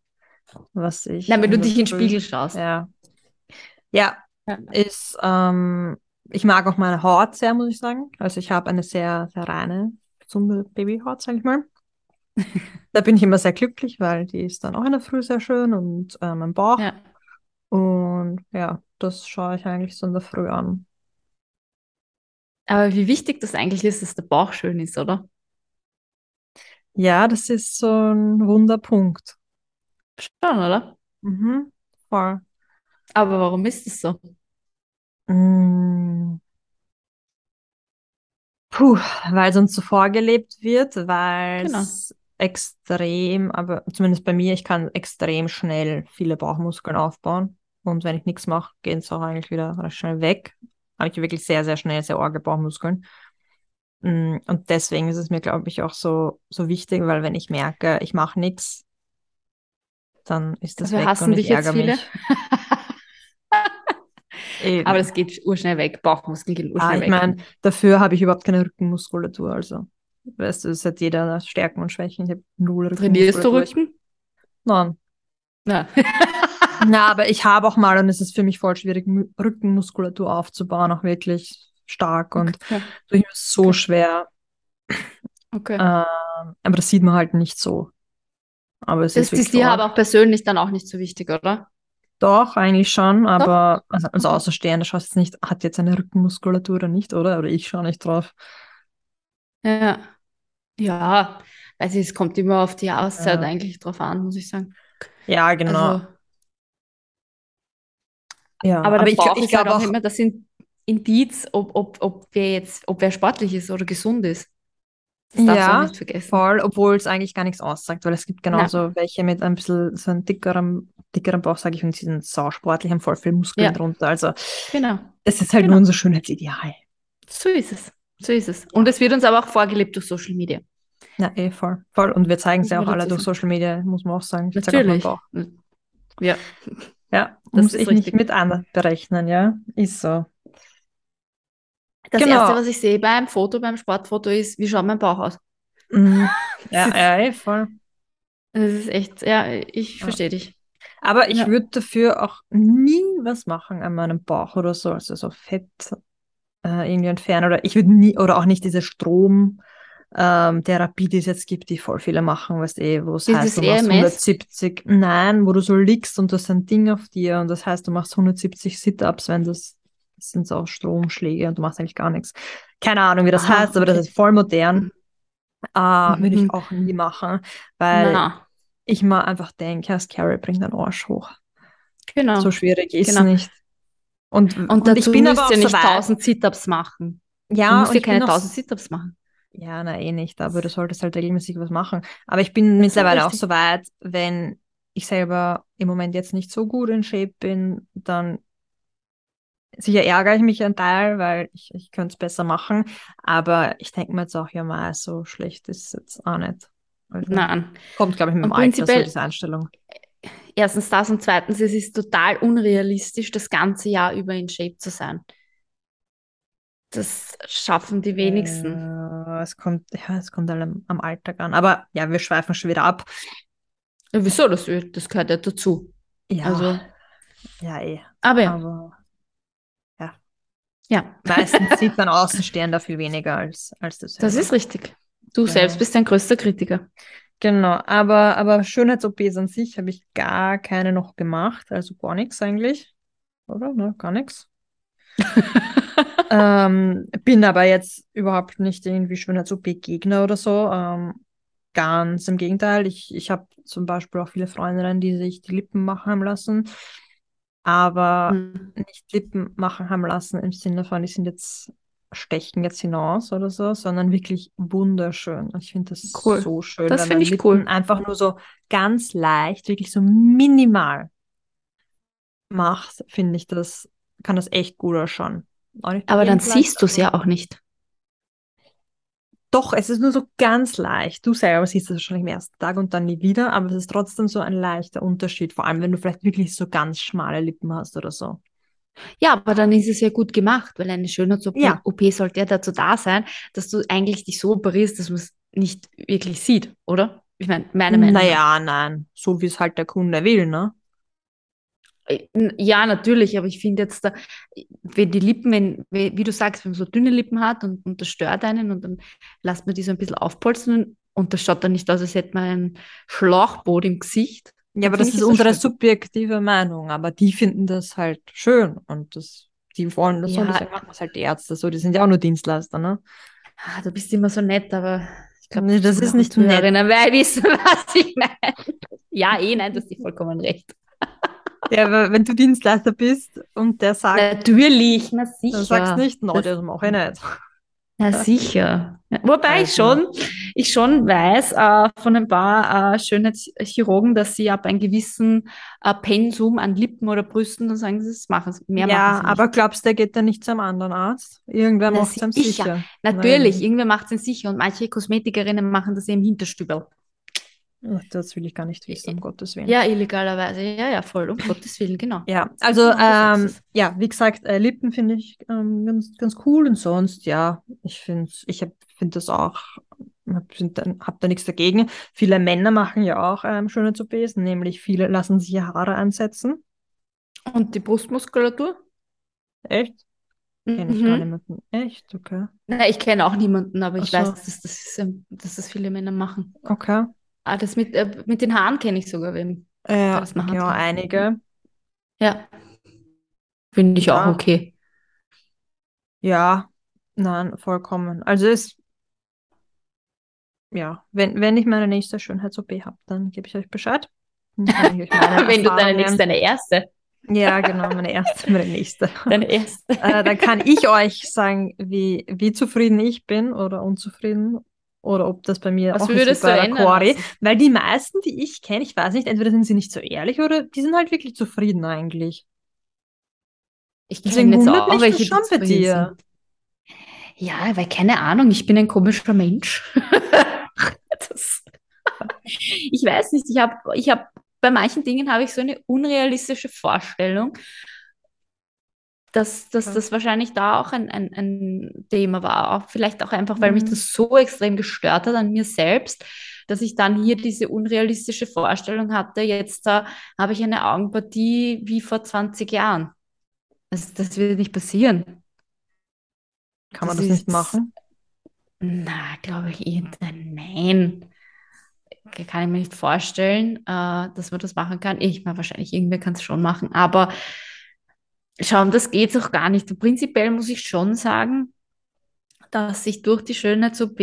was ich. Nein, wenn du dich in den Spiegel schaust. Ja. Ja, Ja. ist, ähm, ich mag auch meine Haut sehr, muss ich sagen. Also ich habe eine sehr, sehr reine, gesunde Babyhaut, sag ich mal. da bin ich immer sehr glücklich, weil die ist dann auch in der Früh sehr schön und äh, mein Bauch. Ja. Und ja, das schaue ich eigentlich so in der Früh an. Aber wie wichtig das eigentlich ist, dass der Bauch schön ist, oder? Ja, das ist so ein Wunderpunkt. Schon, oder? Mhm, voll. Aber warum ist das so? Mm. Puh, weil es uns so vorgelebt wird, weil Genau. es extrem, aber zumindest bei mir, ich kann extrem schnell viele Bauchmuskeln aufbauen. Und wenn ich nichts mache, gehen sie auch eigentlich wieder recht schnell weg. Habe ich wirklich sehr, sehr schnell sehr arge Bauchmuskeln. Mm, Und deswegen ist es mir, glaube ich, auch so, so wichtig, weil wenn ich merke, ich mache nichts, dann ist das Dafür weg hassen und dich ich jetzt ärgere viele. mich. Eben. Aber das geht urschnell weg. Bauchmuskeln gehen Ah, urschnell ich weg. meine, dafür habe ich überhaupt keine Rückenmuskulatur. Also, weißt du, es hat jeder Stärken und Schwächen. Ich habe null Trainierst du. Ich- Rücken? Nein. Ja. Na, aber ich habe auch mal und es ist für mich voll schwierig, Mu- Rückenmuskulatur aufzubauen, auch wirklich stark und ich mir so Okay. schwer. Okay. Ähm, aber das sieht man halt nicht so. Aber es Das ist ist dir aber auch persönlich dann auch nicht so wichtig, oder? Doch, eigentlich schon, aber also als Okay. Außenstehender schaust jetzt nicht, hat jetzt eine Rückenmuskulatur oder nicht, oder? Oder ich schaue nicht drauf. Ja. Ja, also es kommt immer auf die Auszeit Ja. eigentlich drauf an, muss ich sagen. Ja, genau. Also, ja, aber der ich, ich ist halt glaube auch auch, immer das In- Indiz, ob, ob, ob wer jetzt, ob wer sportlich ist oder gesund ist. Das darfst du auch Ja, nicht vergessen. voll, obwohl es eigentlich gar nichts aussagt, weil es gibt Na, genauso welche mit ein bisschen so einem dickeren, dickeren Bauch, sage ich, und die sind sausportlich, haben voll viel Muskeln ja, drunter. Also genau, es ist halt genau. nur unser Schönheitsideal. So ist es. So ist es. Und es wird uns aber auch vorgelebt durch Social Media. Ja, eh, voll. Voll. Und wir zeigen es ja auch alle durch. Social Media, muss man auch sagen. Ich auch Natürlich. Bauch. Ja, Ja, das muss ist ich nicht richtig. mit anberechnen, ja. Ist so. Das Genau. Erste, was ich sehe beim Foto, beim Sportfoto, ist, wie schaut mein Bauch aus? Mhm. Ja, ist, ja, eh, voll. das ist echt, ja, ich Ja. verstehe dich. Aber ich Ja. würde dafür auch nie was machen an meinem Bauch oder so, also so Fett äh, irgendwie entfernen oder ich würde nie, oder auch nicht diese Strom ähm, Therapie, die es jetzt gibt, die voll viele machen, weißt eh, wo es heißt, du machst EMS? 170, nein, wo du so liegst und du hast ein Ding auf dir und das heißt, du machst 170 Sit-Ups, wenn das, das sind so Stromschläge und du machst eigentlich gar nichts. Keine Ahnung, wie das Ah, heißt, aber das okay. ist voll modern. Äh, würde ich Mhm. auch nie machen, weil Na, ich mal einfach denke, ja, Carrie bringt den Arsch hoch. genau, So schwierig ist genau. nicht. Und, Und und ich bin musst aber du auch ja so nicht weit. 1000 Sit-Ups machen. Du Ja, musst und ja keine auch 1000 Sit-Ups machen. Ja, na eh nicht, aber du solltest halt regelmäßig was machen. Aber ich bin Das mittlerweile auch so weit, wenn ich selber im Moment jetzt nicht so gut in Shape bin, dann sicher ärgere ich mich ein Teil, weil ich, ich könnte es besser machen. Aber ich denke mir jetzt auch, ja, mal so schlecht ist es jetzt auch nicht. Also Nein. kommt, glaube ich, mit dem Alter so diese Einstellung. erstens das und zweitens, es ist total unrealistisch, das ganze Jahr über in Shape zu sein. Das schaffen die wenigsten. Äh, es kommt, ja, es kommt allem am Alltag an. Aber ja, wir schweifen schon wieder ab. Ja, wieso? Das, das gehört ja dazu. Ja, Also, ja, eh. aber ja, Aber ja, ja. meistens sieht man Außenstehender viel weniger als, als du Das selber. ist richtig. Du Genau. selbst bist dein größter Kritiker. Genau, aber, aber Schönheits-OPs an sich habe ich gar keine noch gemacht, also gar nichts eigentlich, oder? Ne, gar nichts. Ähm, bin aber jetzt überhaupt nicht irgendwie Schönheits-OP-Gegner oder so. Ähm, ganz im Gegenteil. Ich, ich habe zum Beispiel auch viele Freundinnen, die sich die Lippen machen lassen, aber Hm. nicht Lippen machen haben lassen im Sinne von, die sind jetzt, stechen jetzt hinaus oder so, sondern wirklich wunderschön. Und ich finde das Cool. so schön, Das finde ich Lippen cool. einfach nur so ganz leicht, wirklich so minimal macht, finde ich das, kann das echt gut ausschauen. Aber dann siehst du es ja auch nicht. Doch, es ist nur so ganz leicht. Du selber siehst es wahrscheinlich am ersten Tag und dann nie wieder, aber es ist trotzdem so ein leichter Unterschied, vor allem wenn du vielleicht wirklich so ganz schmale Lippen hast oder so. Ja, aber dann ist es ja gut gemacht, weil eine Schönheits-OP Ja. OP sollte ja dazu da sein, dass du eigentlich dich so operierst, dass man es nicht wirklich sieht, oder? Ich meine, meine Meinung. Naja, nein, so wie es halt der Kunde will, ne? Äh, Ja, natürlich, aber ich finde jetzt, da, wenn die Lippen, wenn, wie du sagst, wenn man so dünne Lippen hat und, und das stört einen und dann lässt man die so ein bisschen aufpolstern und das schaut dann nicht aus, als hätte man ein Schlauchboot im Gesicht. Ja, aber das ist unsere schön. subjektive Meinung, aber die finden das halt schön und das, die wollen das so, Ja, deswegen machen das halt die Ärzte so, die sind ja auch nur Dienstleister, ne? ah, du bist immer so nett, aber ich glaube, Nee, das ist nicht und nett. Werden wissen, was ich meine. Ja, eh, nein, du hast vollkommen recht. Ja, aber wenn du Dienstleister bist und der sagt, Natürlich, na sicher. sagst du nicht, no, Das- das mache ich nicht. Na sicher. Wobei ich Also. schon, ich schon weiß äh, von ein paar äh, Schönheitschirurgen, dass sie ab einem gewissen äh, Pensum an Lippen oder Brüsten, dann sagen sie, das machen sie. Mehr ja, machen sie aber glaubst du, der geht dann nicht zum anderen Arzt? Irgendwer macht es ihm sicher. sicher. Natürlich, Nein. irgendwer macht es sicher und manche Kosmetikerinnen machen das im Hinterstübel. Das will ich gar nicht wissen, um Gottes Willen. Ja, illegalerweise. Ja, ja, voll, um Gottes Willen, genau. Ja, also so ähm, ja, wie gesagt, äh, Lippen finde ich ähm, ganz, ganz cool und sonst, ja, ich finde ich finde das auch, hab, find dann- hab da nichts dagegen. Viele Männer machen ja auch ähm, schöne OPs, nämlich viele lassen sich Haare ansetzen. Und die Brustmuskulatur? Echt? Kenne ich gar Mhm. niemanden. Echt? Okay. Na, ich kenne auch niemanden, aber ich Ach weiß, so. dass das, dass das viele Männer machen. Okay. Ah, das mit, äh, mit den Haaren kenne ich sogar wem. Ja, das machen kann. einige. Ja. Finde ich auch Ja. okay. Ja, nein, vollkommen. Also es, ja, wenn, wenn ich meine nächste Schönheits-OP habe, dann gebe ich euch Bescheid. Ich euch Wenn du deine nächste, deine erste, Ja, genau, meine erste, meine nächste. deine erste. Äh, dann kann ich euch sagen, wie, wie zufrieden ich bin oder unzufrieden oder ob das bei mir Was auch ist bei der Cori. lassen? Weil die meisten, die ich kenne, ich weiß nicht, entweder sind sie nicht so ehrlich oder die sind halt wirklich zufrieden eigentlich. Ich kenne jetzt auch mich welche, schon bei dir. sind. Ja, weil keine Ahnung, ich bin ein komischer Mensch. das, ich weiß nicht, ich habe, ich habe, bei manchen Dingen habe ich so eine unrealistische Vorstellung, dass, dass Ja. das wahrscheinlich da auch ein, ein, ein Thema war. Auch vielleicht auch einfach, weil mich Mhm. das so extrem gestört hat an mir selbst, dass ich dann hier diese unrealistische Vorstellung hatte, jetzt da habe ich eine Augenpartie wie vor 20 Jahren. Das, das wird nicht passieren. Kann man Das das nicht machen? Na, glaube ich, eh, nein. Kann ich mir nicht vorstellen, äh, dass man das machen kann. Ich meine, wahrscheinlich irgendwer kann es schon machen, aber schauen, das geht auch gar nicht. Und prinzipiell muss ich schon sagen, dass sich durch die Schönheits-OP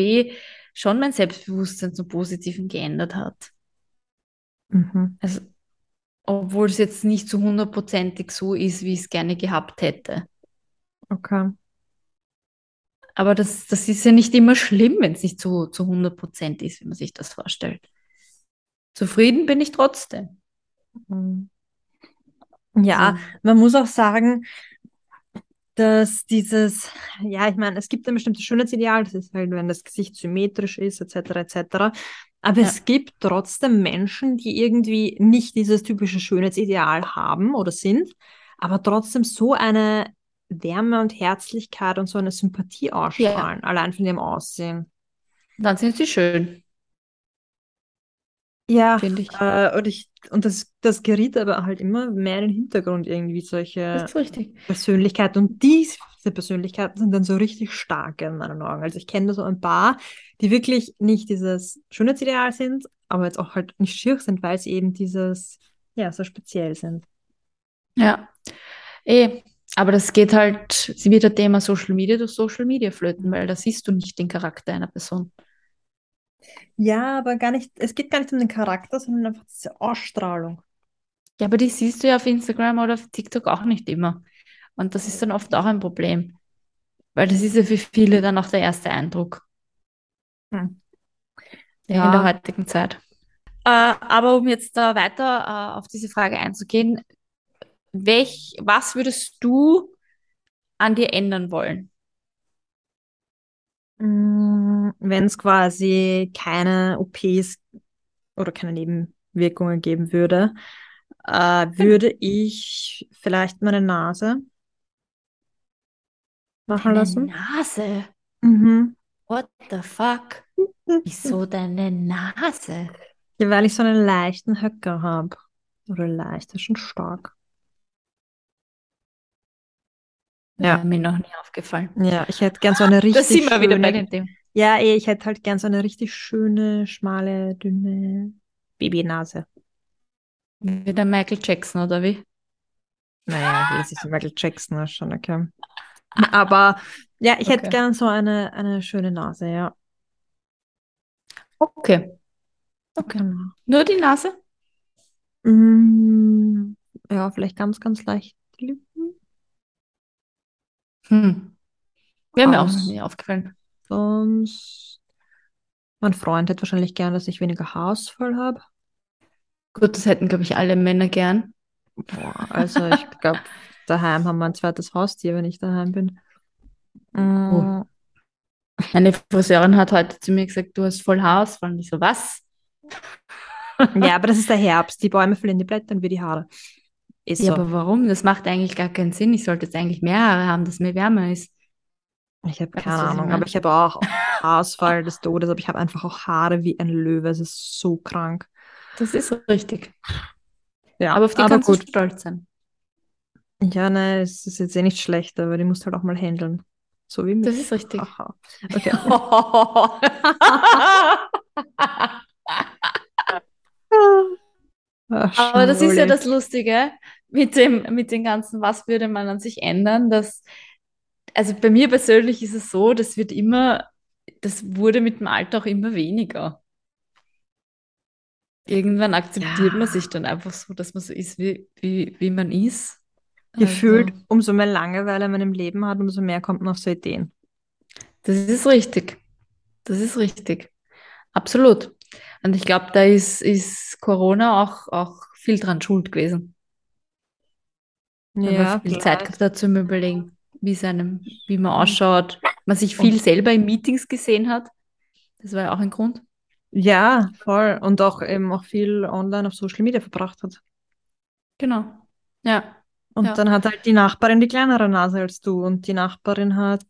schon mein Selbstbewusstsein zum Positiven geändert hat. Mhm. Also, obwohl es jetzt nicht zu hundertprozentig so ist, wie ich es gerne gehabt hätte. Okay. Aber das, das ist ja nicht immer schlimm, wenn es nicht zu, zu 100% ist, wie man sich das vorstellt. Zufrieden bin ich trotzdem. Mhm. Ja, man muss auch sagen, dass dieses, ja, ich meine, es gibt ein bestimmtes Schönheitsideal, das ist halt, wenn das Gesicht symmetrisch ist, etc., etc. Aber Ja. es gibt trotzdem Menschen, die irgendwie nicht dieses typische Schönheitsideal haben oder sind, aber trotzdem so eine Wärme und Herzlichkeit und so eine Sympathie ausstrahlen, allein von ihrem Aussehen. Dann sind sie schön, Ja, finde ich. äh, und ich, und das, das geriet aber halt immer mehr in den Hintergrund, irgendwie solche. Das ist richtig. Persönlichkeit und diese Persönlichkeiten sind dann so richtig stark in meinen Augen. Also ich kenne da so ein paar, die wirklich nicht dieses Schönheitsideal sind, aber jetzt auch halt nicht schier sind, weil sie eben dieses, ja, so speziell sind. Ja. Eh, aber das geht halt, sie wird das Thema Social Media durch Social Media flöten, weil da siehst du nicht den Charakter einer Person. Ja, aber gar nicht, es geht gar nicht um den Charakter, sondern einfach diese Ausstrahlung. Ja, aber die siehst du ja auf Instagram oder auf TikTok auch nicht immer. Und das ist dann oft auch ein Problem. Weil das ist ja für viele dann auch der erste Eindruck Hm. in Ja. der heutigen Zeit. Äh, aber um jetzt da weiter äh, auf diese Frage einzugehen, welch, was würdest du an dir ändern wollen? Wenn es quasi keine OPs oder keine Nebenwirkungen geben würde, äh, würde ich vielleicht meine Nase machen Deine lassen. Nase. Mhm. What the fuck? Wieso deine Nase? Ja, weil ich so einen leichten Höcker habe. Oder leicht, ist schon stark. Ja. Äh, mir noch nie aufgefallen. Ja, ich hätte gern so eine richtig Das sind wir wieder bei dem Thema. ja, eh, ich hätte halt gern so eine richtig schöne, schmale, dünne Babynase. Wie der Michael Jackson, oder wie? Naja, das ist Michael Jackson, ist schon okay. Aber ja, ich hätte Okay. gern so eine, eine schöne Nase, ja. Okay. Okay. Genau. Nur die Nase? Mm, ja, vielleicht ganz, ganz leicht die Lippen. Hm. Wäre mir auch noch nie aufgefallen. Sonst. Mein Freund hätte wahrscheinlich gern, dass ich weniger Haarausfall habe. Gut, das hätten, glaube ich, alle Männer gern. Boah, also ich glaube, daheim haben wir ein zweites Haustier, wenn ich daheim bin. Mm, Meine Friseurin hat heute zu mir gesagt, du hast voll Haarausfall. Und ich so, was? Ja, aber das ist der Herbst. Die Bäume verlieren die Blätter und wir die Haare. Ist Ja, so. aber warum? Das macht eigentlich gar keinen Sinn. Ich sollte jetzt eigentlich mehr Haare haben, dass mir wärmer ist. Ich habe keine Ahnung, meine? aber ich habe auch Haarausfall des Todes, aber ich habe einfach auch Haare wie ein Löwe. Es ist so krank. Das ist richtig. Ja, Aber auf die aber kannst gut. du stolz sein. Ja, nein, es ist jetzt eh nicht schlecht, aber die musst halt auch mal handeln. So wie mich. Das ist richtig. Haha. Okay. Ach, Aber das ist ja das Lustige mit dem, mit dem Ganzen, was würde man an sich ändern, dass, also bei mir persönlich ist es so, das wird immer, das wurde mit dem Alter auch immer weniger. Irgendwann akzeptiert Ja. man sich dann einfach so, dass man so ist, wie, wie, wie man ist. Gefühlt, Also, umso mehr Langeweile man im Leben hat, umso mehr kommt man auf so Ideen. das ist richtig. Das ist richtig. Absolut. Und ich glaube, da ist, ist Corona auch, auch viel dran schuld gewesen. Man viel Zeit gehabt hat zum Überlegen, wie es einem, wie man ausschaut, man sich viel selber in Meetings gesehen hat. Das war ja auch ein Grund. Ja, voll. Und auch eben auch viel online auf Social Media verbracht hat. Genau. Ja. Und Ja. dann hat halt die Nachbarin die kleinere Nase als du und die Nachbarin hat,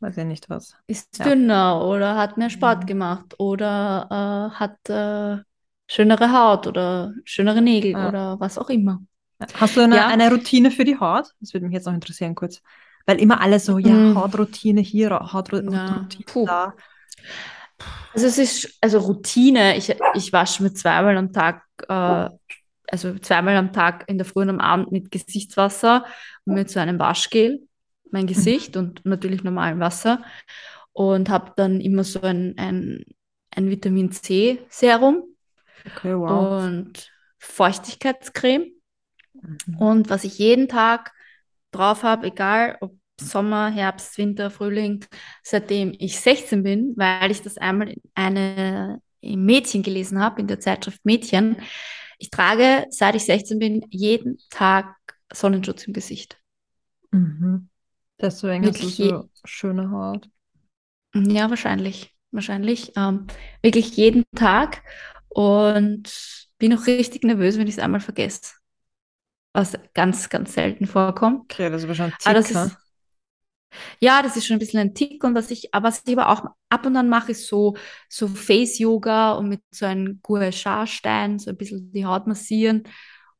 weiß ich nicht was. Ist Ja. dünner oder hat mehr Sport Mhm. gemacht oder äh, hat äh, schönere Haut oder schönere Nägel Ja. oder was auch immer. Hast du eine, Ja. eine Routine für die Haut? Das würde mich jetzt noch interessieren kurz. Weil immer alle so, ja, Mm. Hautroutine hier, Hautroutine Ja. Da. Also es ist, also Routine, ich, ich wasche mir zweimal am Tag, äh, also zweimal am Tag in der Früh und am Abend mit Gesichtswasser und mit so einem Waschgel mein Gesicht und natürlich normalem Wasser und habe dann immer so ein, ein, ein Vitamin C Serum Okay, wow. und Feuchtigkeitscreme Mhm. und was ich jeden Tag drauf habe, egal ob Sommer, Herbst, Winter, Frühling, seitdem ich 16 bin, weil ich das einmal in eine im Mädchen gelesen habe, in der Zeitschrift Mädchen. Ich trage, seit ich 16 bin, jeden Tag Sonnenschutz im Gesicht. Mhm. Deswegen hast du Wirklich so schöne Haut. Ja, wahrscheinlich. Wahrscheinlich. Ähm, wirklich jeden Tag. Und bin auch richtig nervös, wenn ich es einmal vergesse. Was ganz, ganz selten vorkommt. Okay, das ist wahrscheinlich Aber das Tick, ne? ist, ja, das ist schon ein bisschen ein Tick. Und was ich, aber was ich aber auch ab und an mache, ist so, so Face-Yoga und mit so einem Gua Sha-Stein so ein bisschen die Haut massieren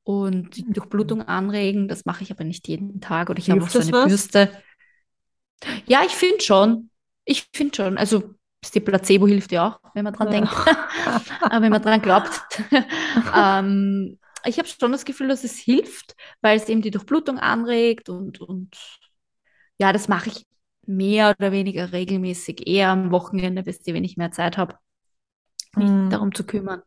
und die Mhm. Durchblutung anregen. Das mache ich aber nicht jeden Tag. Oder ich habe auch so eine was? Bürste. Ja, ich finde schon. Ich finde schon. Also, die Placebo hilft ja auch, wenn man dran Ja. denkt. Aber wenn man dran glaubt. ähm, ich habe schon das Gefühl, dass es hilft, weil es eben die Durchblutung anregt und, und ja, das mache ich mehr oder weniger regelmäßig, eher am Wochenende, bis ich wenig mehr Zeit habe, mich Mhm. darum zu kümmern.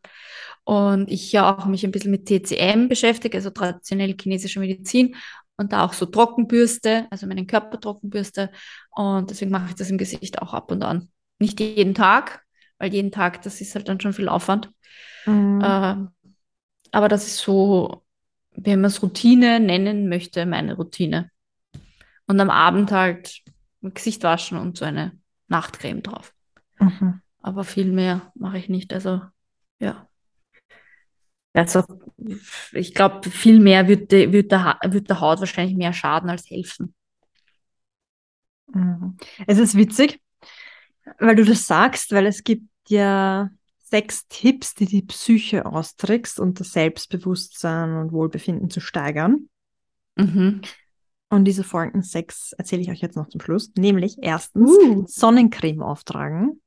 Und ich ja auch mich ein bisschen mit TCM beschäftige, also traditionell chinesische Medizin und da auch so Trockenbürste, also meinen Körper Trockenbürste. Und deswegen mache ich das im Gesicht auch ab und an. Nicht jeden Tag, weil jeden Tag, das ist halt dann schon viel Aufwand. Mhm. Ähm, aber das ist so, wenn man es Routine nennen möchte, meine Routine. Und am Abend halt Gesicht waschen und so eine Nachtcreme drauf. Mhm. Aber viel mehr mache ich nicht. Also, ja. Also, ich glaube, viel mehr wird, wird, der, wird der Haut wahrscheinlich mehr schaden als helfen. Mhm. Es ist witzig, weil du das sagst, weil es gibt ja sechs Tipps, die die Psyche austrickst und das Selbstbewusstsein und Wohlbefinden zu steigern. Mhm. Und diese folgenden sechs erzähle ich euch jetzt noch zum Schluss. Nämlich erstens Uh. Sonnencreme auftragen,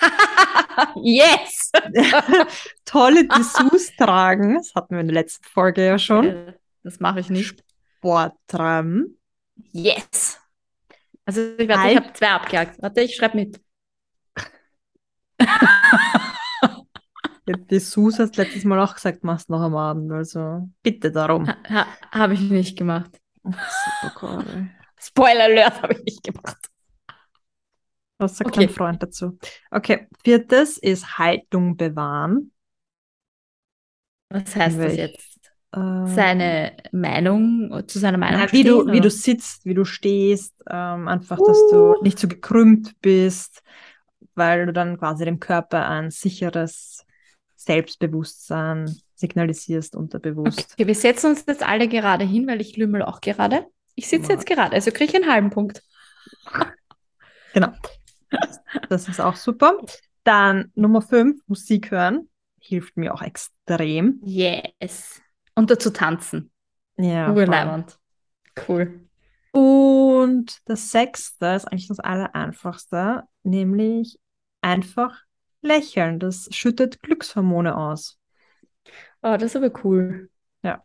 yes! tolle Dessous tragen, das hatten wir in der letzten Folge ja schon, Das mache ich nicht. Sport treiben, Yes! Also ich, warte, ich habe zwei abgehakt. Warte, ich schreibe mit. Dessous hast du letztes Mal auch gesagt, machst noch am Abend, also bitte darum. Ha, ha, habe ich nicht gemacht. Super, Cory. Spoiler Alert habe ich nicht gemacht. Was sagt Okay. dein Freund dazu? Okay, viertes ist Haltung bewahren. Was heißt das Welch- jetzt? Ähm, Seine Meinung, zu seiner Meinung Na, wie du, stehen, wie du sitzt, wie du stehst, ähm, einfach, dass du Uh. nicht so gekrümmt bist, weil du dann quasi dem Körper ein sicheres Selbstbewusstsein signalisierst unterbewusst. Okay, wir setzen uns jetzt alle gerade hin, weil ich lümmel auch gerade. Ich sitze Ja. jetzt gerade, also kriege ich einen halben Punkt. Genau. Das ist auch super. Dann Nummer fünf, Musik hören. Hilft mir auch extrem. Yes. Und dazu tanzen. Ja. Urleibend. Cool. Und das sechste ist eigentlich das Allereinfachste, nämlich einfach lächeln. Das schüttet Glückshormone aus. Oh, das ist aber cool. Ja.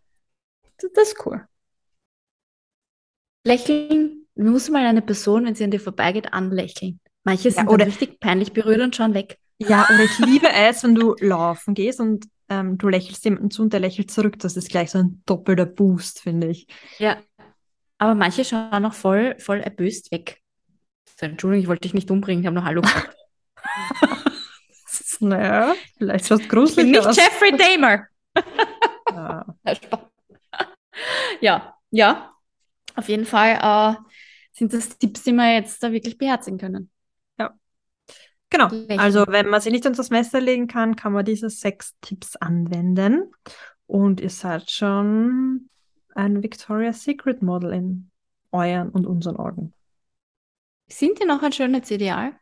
Das, das ist cool. Lächeln, muss mal eine Person, wenn sie an dir vorbeigeht, anlächeln. Manche sind dann oder- richtig peinlich berührt und schauen weg. Ja, oder ich liebe es, wenn du laufen gehst und ähm, du lächelst jemanden zu und der lächelt zurück. Das ist gleich so ein doppelter Boost, finde ich. Ja. Aber manche schauen auch voll, voll erböst weg. So, Entschuldigung, ich wollte dich nicht umbringen, ich habe nur Hallo gesagt. Naja, vielleicht schaut Ich bin gruselig nicht. Jeffrey Dahmer. Ja. Ja, ja. Auf jeden Fall äh, sind das Tipps, die wir jetzt da wirklich beherzigen können. Genau. Lächeln. Also, wenn man sich nicht unter das Messer legen kann, kann man diese sechs Tipps anwenden. Und ihr seid schon ein Victoria's Secret Model in euren und unseren Augen. Sind die noch ein Schönheitsideal?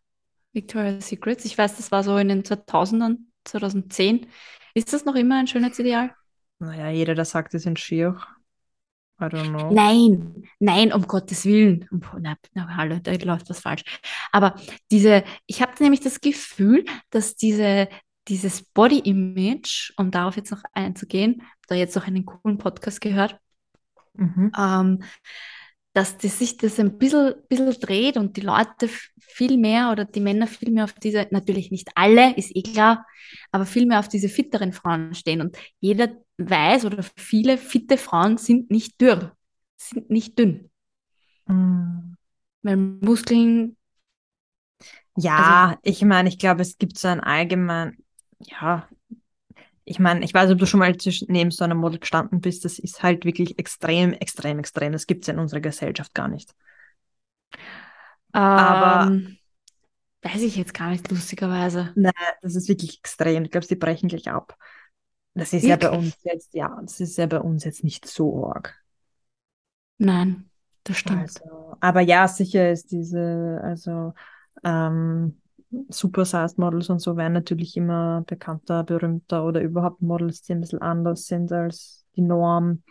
Victoria's Secrets? Ich weiß, das war so in den 2000ern, 2010. Ist das noch immer ein Schönheitsideal? Naja, jeder, der sagt, die sind schier. I don't know. Nein, nein, um Gottes Willen. Na, na, hallo, da läuft was falsch. Aber diese, ich habe nämlich das Gefühl, dass diese, dieses Body Image, um darauf jetzt noch einzugehen, da jetzt noch einen coolen Podcast gehört, Mhm. ähm, dass das sich das ein bisschen, bisschen dreht und die Leute viel mehr oder die Männer viel mehr auf diese, natürlich nicht alle, ist eh klar, aber viel mehr auf diese fitteren Frauen stehen. Und jeder weiß oder viele fitte Frauen sind nicht dürr, sind nicht dünn. Mm. Weil Muskeln, Ja, ich meine, ich glaube, es gibt so ein allgemein, ja, ich meine, ich weiß ob du schon mal neben so einem Model gestanden bist, das ist halt wirklich extrem, extrem, extrem. Das gibt es in unserer Gesellschaft gar nicht. Aber- ähm, weiß ich jetzt gar nicht, lustigerweise. Das ist wirklich extrem. Ich glaube, sie brechen gleich ab. Das ist ja bei Wirklich? uns jetzt, ja, das ist ja bei uns jetzt nicht so arg. Nein, das stimmt. Also, aber ja, sicher ist diese, also ähm, Super-Sized Models und so werden natürlich immer bekannter, berühmter oder überhaupt Models, die ein bisschen anders sind als die Norm.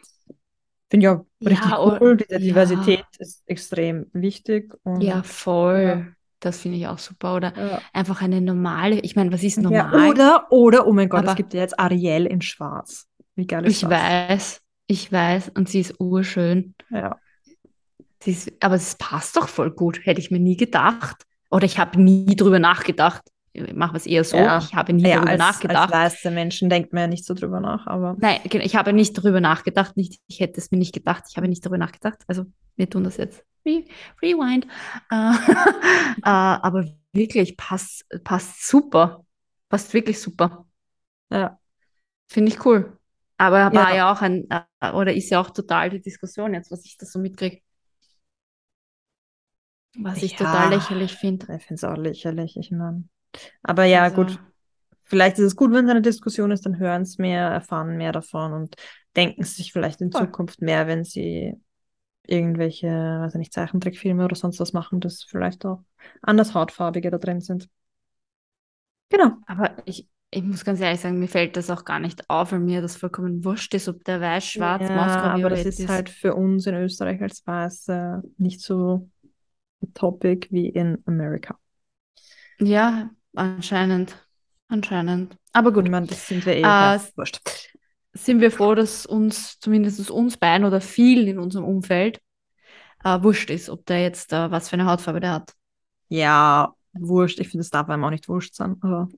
Finde ich auch Ja, richtig o- cool. Diese ja. Diversität ist extrem wichtig. Und, Ja, voll. Ja. Das finde ich auch super. Oder ja. einfach eine normale, ich meine, was ist Ja, normal? oder, oder, oh mein Gott, es Aber- gibt ja jetzt Ariel in Schwarz. Wie geil ist Ich das? weiß, ich weiß, und sie ist urschön. Ja. Sie ist, aber es passt doch voll gut, hätte ich mir nie gedacht. Oder ich habe nie drüber nachgedacht. Ich mache es eher so, Ja. ich habe nie Ja, darüber als, als nachgedacht. weiße Menschen denkt man ja nicht so drüber nach, aber Nein, genau, ich habe nicht darüber nachgedacht. Nicht, ich hätte es mir nicht gedacht. Ich habe nicht darüber nachgedacht. Also, wir tun das jetzt. Re Rewind. Äh, äh, aber wirklich, passt, passt super. Passt wirklich super. ja. Finde ich cool. Aber war Ja. ja auch ein, äh, oder ist ja auch total die Diskussion jetzt, was ich da so mitkriege. Was ich Ja. total lächerlich finde. Ich finde es auch lächerlich, ich meine. Aber ja, Also- gut. Vielleicht ist es gut, wenn es eine Diskussion ist, dann hören es mehr, erfahren mehr davon und denken sich vielleicht in Voll. Zukunft mehr, wenn sie irgendwelche, weiß ich nicht, Zeichentrickfilme oder sonst was machen, dass vielleicht auch anders Hautfarbige da drin sind. Genau. Aber ich, ich muss ganz ehrlich sagen, mir fällt das auch gar nicht auf, weil mir das vollkommen wurscht ist, ob der weiß, schwarz, Ja, Moskau, aber das violett ist halt für uns in Österreich als Weiße nicht so Topic wie in Amerika. Ja, anscheinend. Anscheinend. Aber Ich gut, meine, das sind wir eh äh, wurscht. sind wir froh, dass uns, zumindest uns beiden oder vielen in unserem Umfeld, äh, wurscht ist, ob der jetzt äh, was für eine Hautfarbe der hat. Ja, wurscht. Ich finde, es darf einem auch nicht wurscht sein, aber.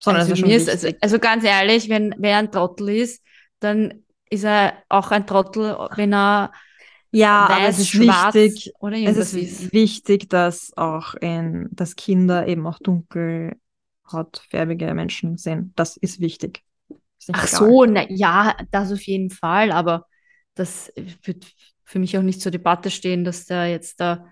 Sondern Also mir schon ist, also, also ganz ehrlich, wenn wer ein Trottel ist, dann ist er auch ein Trottel, wenn er Ja, aber es ist schwarz wichtig, oder es ist ist. wichtig, dass auch in, dass Kinder eben auch dunkelhautfärbige Menschen sehen. Das ist wichtig. Ist Ach egal. so, na, ja, das auf jeden Fall, aber das wird für mich auch nicht zur Debatte stehen, dass da jetzt da,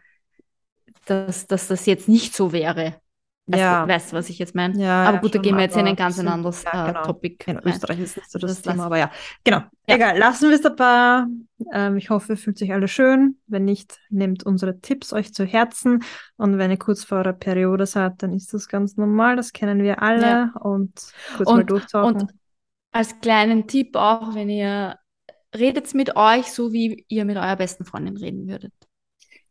dass, dass das jetzt nicht so wäre. Weißt, Ja. du, weißt du, was ich jetzt meine? Ja, aber ja, gut, da schon, gehen wir jetzt in ein ganz ein anderes ja, äh, genau. Topic. In. Österreich ist nicht so das, Das Thema, aber ja, genau. Ja. Egal, lassen wir es dabei. Ähm, ich hoffe, ihr fühlt sich alle schön. Wenn nicht, nehmt unsere Tipps euch zu Herzen. Und wenn ihr kurz vor eurer Periode seid, dann ist das ganz normal. Das kennen wir alle. Ja. Und kurz mal Und- durchtauchen. und- Als kleinen Tipp auch, wenn ihr redet mit euch, so wie ihr mit eurer besten Freundin reden würdet.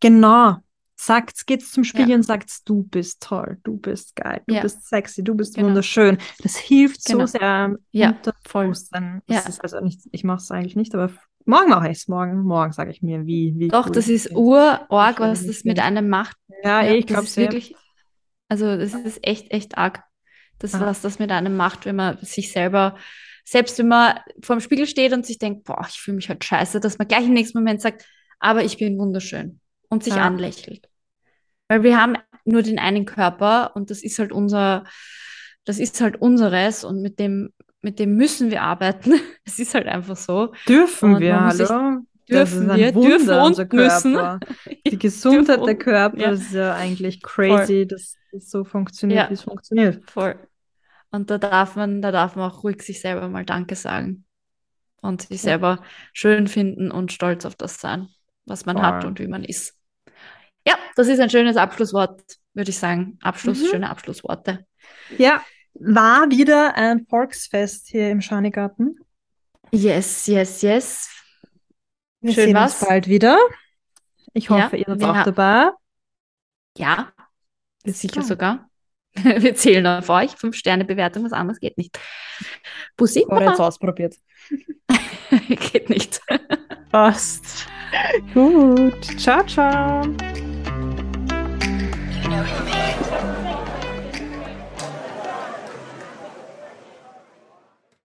Genau. Sagt's, geht's zum Spiegel Ja. und sagt's, du bist toll, du bist geil, du Ja. bist sexy, du bist Genau. wunderschön. Das hilft Genau. so sehr Ja, voll. Unterbewusstsein. Das Ja. ist also nicht, ich mache es eigentlich nicht, aber morgen mache ich es. Morgen, morgen sage ich mir, wie, wie Doch, cool das ist urorg, was das mit einem macht. Ja, Ja, ich glaube ist wirklich, also das ist echt, echt arg, das, Ah. was das mit einem macht, wenn man sich selber, selbst wenn man vor dem Spiegel steht und sich denkt, boah, ich fühle mich halt scheiße, dass man gleich im nächsten Moment sagt, aber ich bin wunderschön und sich Ja. anlächelt. Weil wir haben nur den einen Körper und das ist halt unser, das ist halt unseres und mit dem, mit dem müssen wir arbeiten. Es ist halt einfach so. Dürfen Und wir, hallo? Dürfen wir, Wunder, dürfen und unser müssen. Körper. Die Gesundheit der Körper ja. ist ja eigentlich crazy, dass es so funktioniert, Ja. wie es funktioniert. Voll. Und da darf man, da darf man auch ruhig sich selber mal Danke sagen und sich Ja. selber schön finden und stolz auf das sein, was man hat Voll. und wie man ist. Ja, das ist ein schönes Abschlusswort, würde ich sagen. Abschluss, Mhm. schöne Abschlussworte. Ja, war wieder ein Volksfest hier im Schanigarten. Yes, yes, yes. Wir Schön sehen was. uns bald wieder. Ich Ja, hoffe, ihr seid auch dabei. Ja, sicher dann. sogar. Wir zählen auf euch. Fünf Sterne Bewertung, was anderes geht nicht. Bussi, Oder jetzt ausprobiert. geht nicht. Passt. Gut. Ciao, ciao. know him.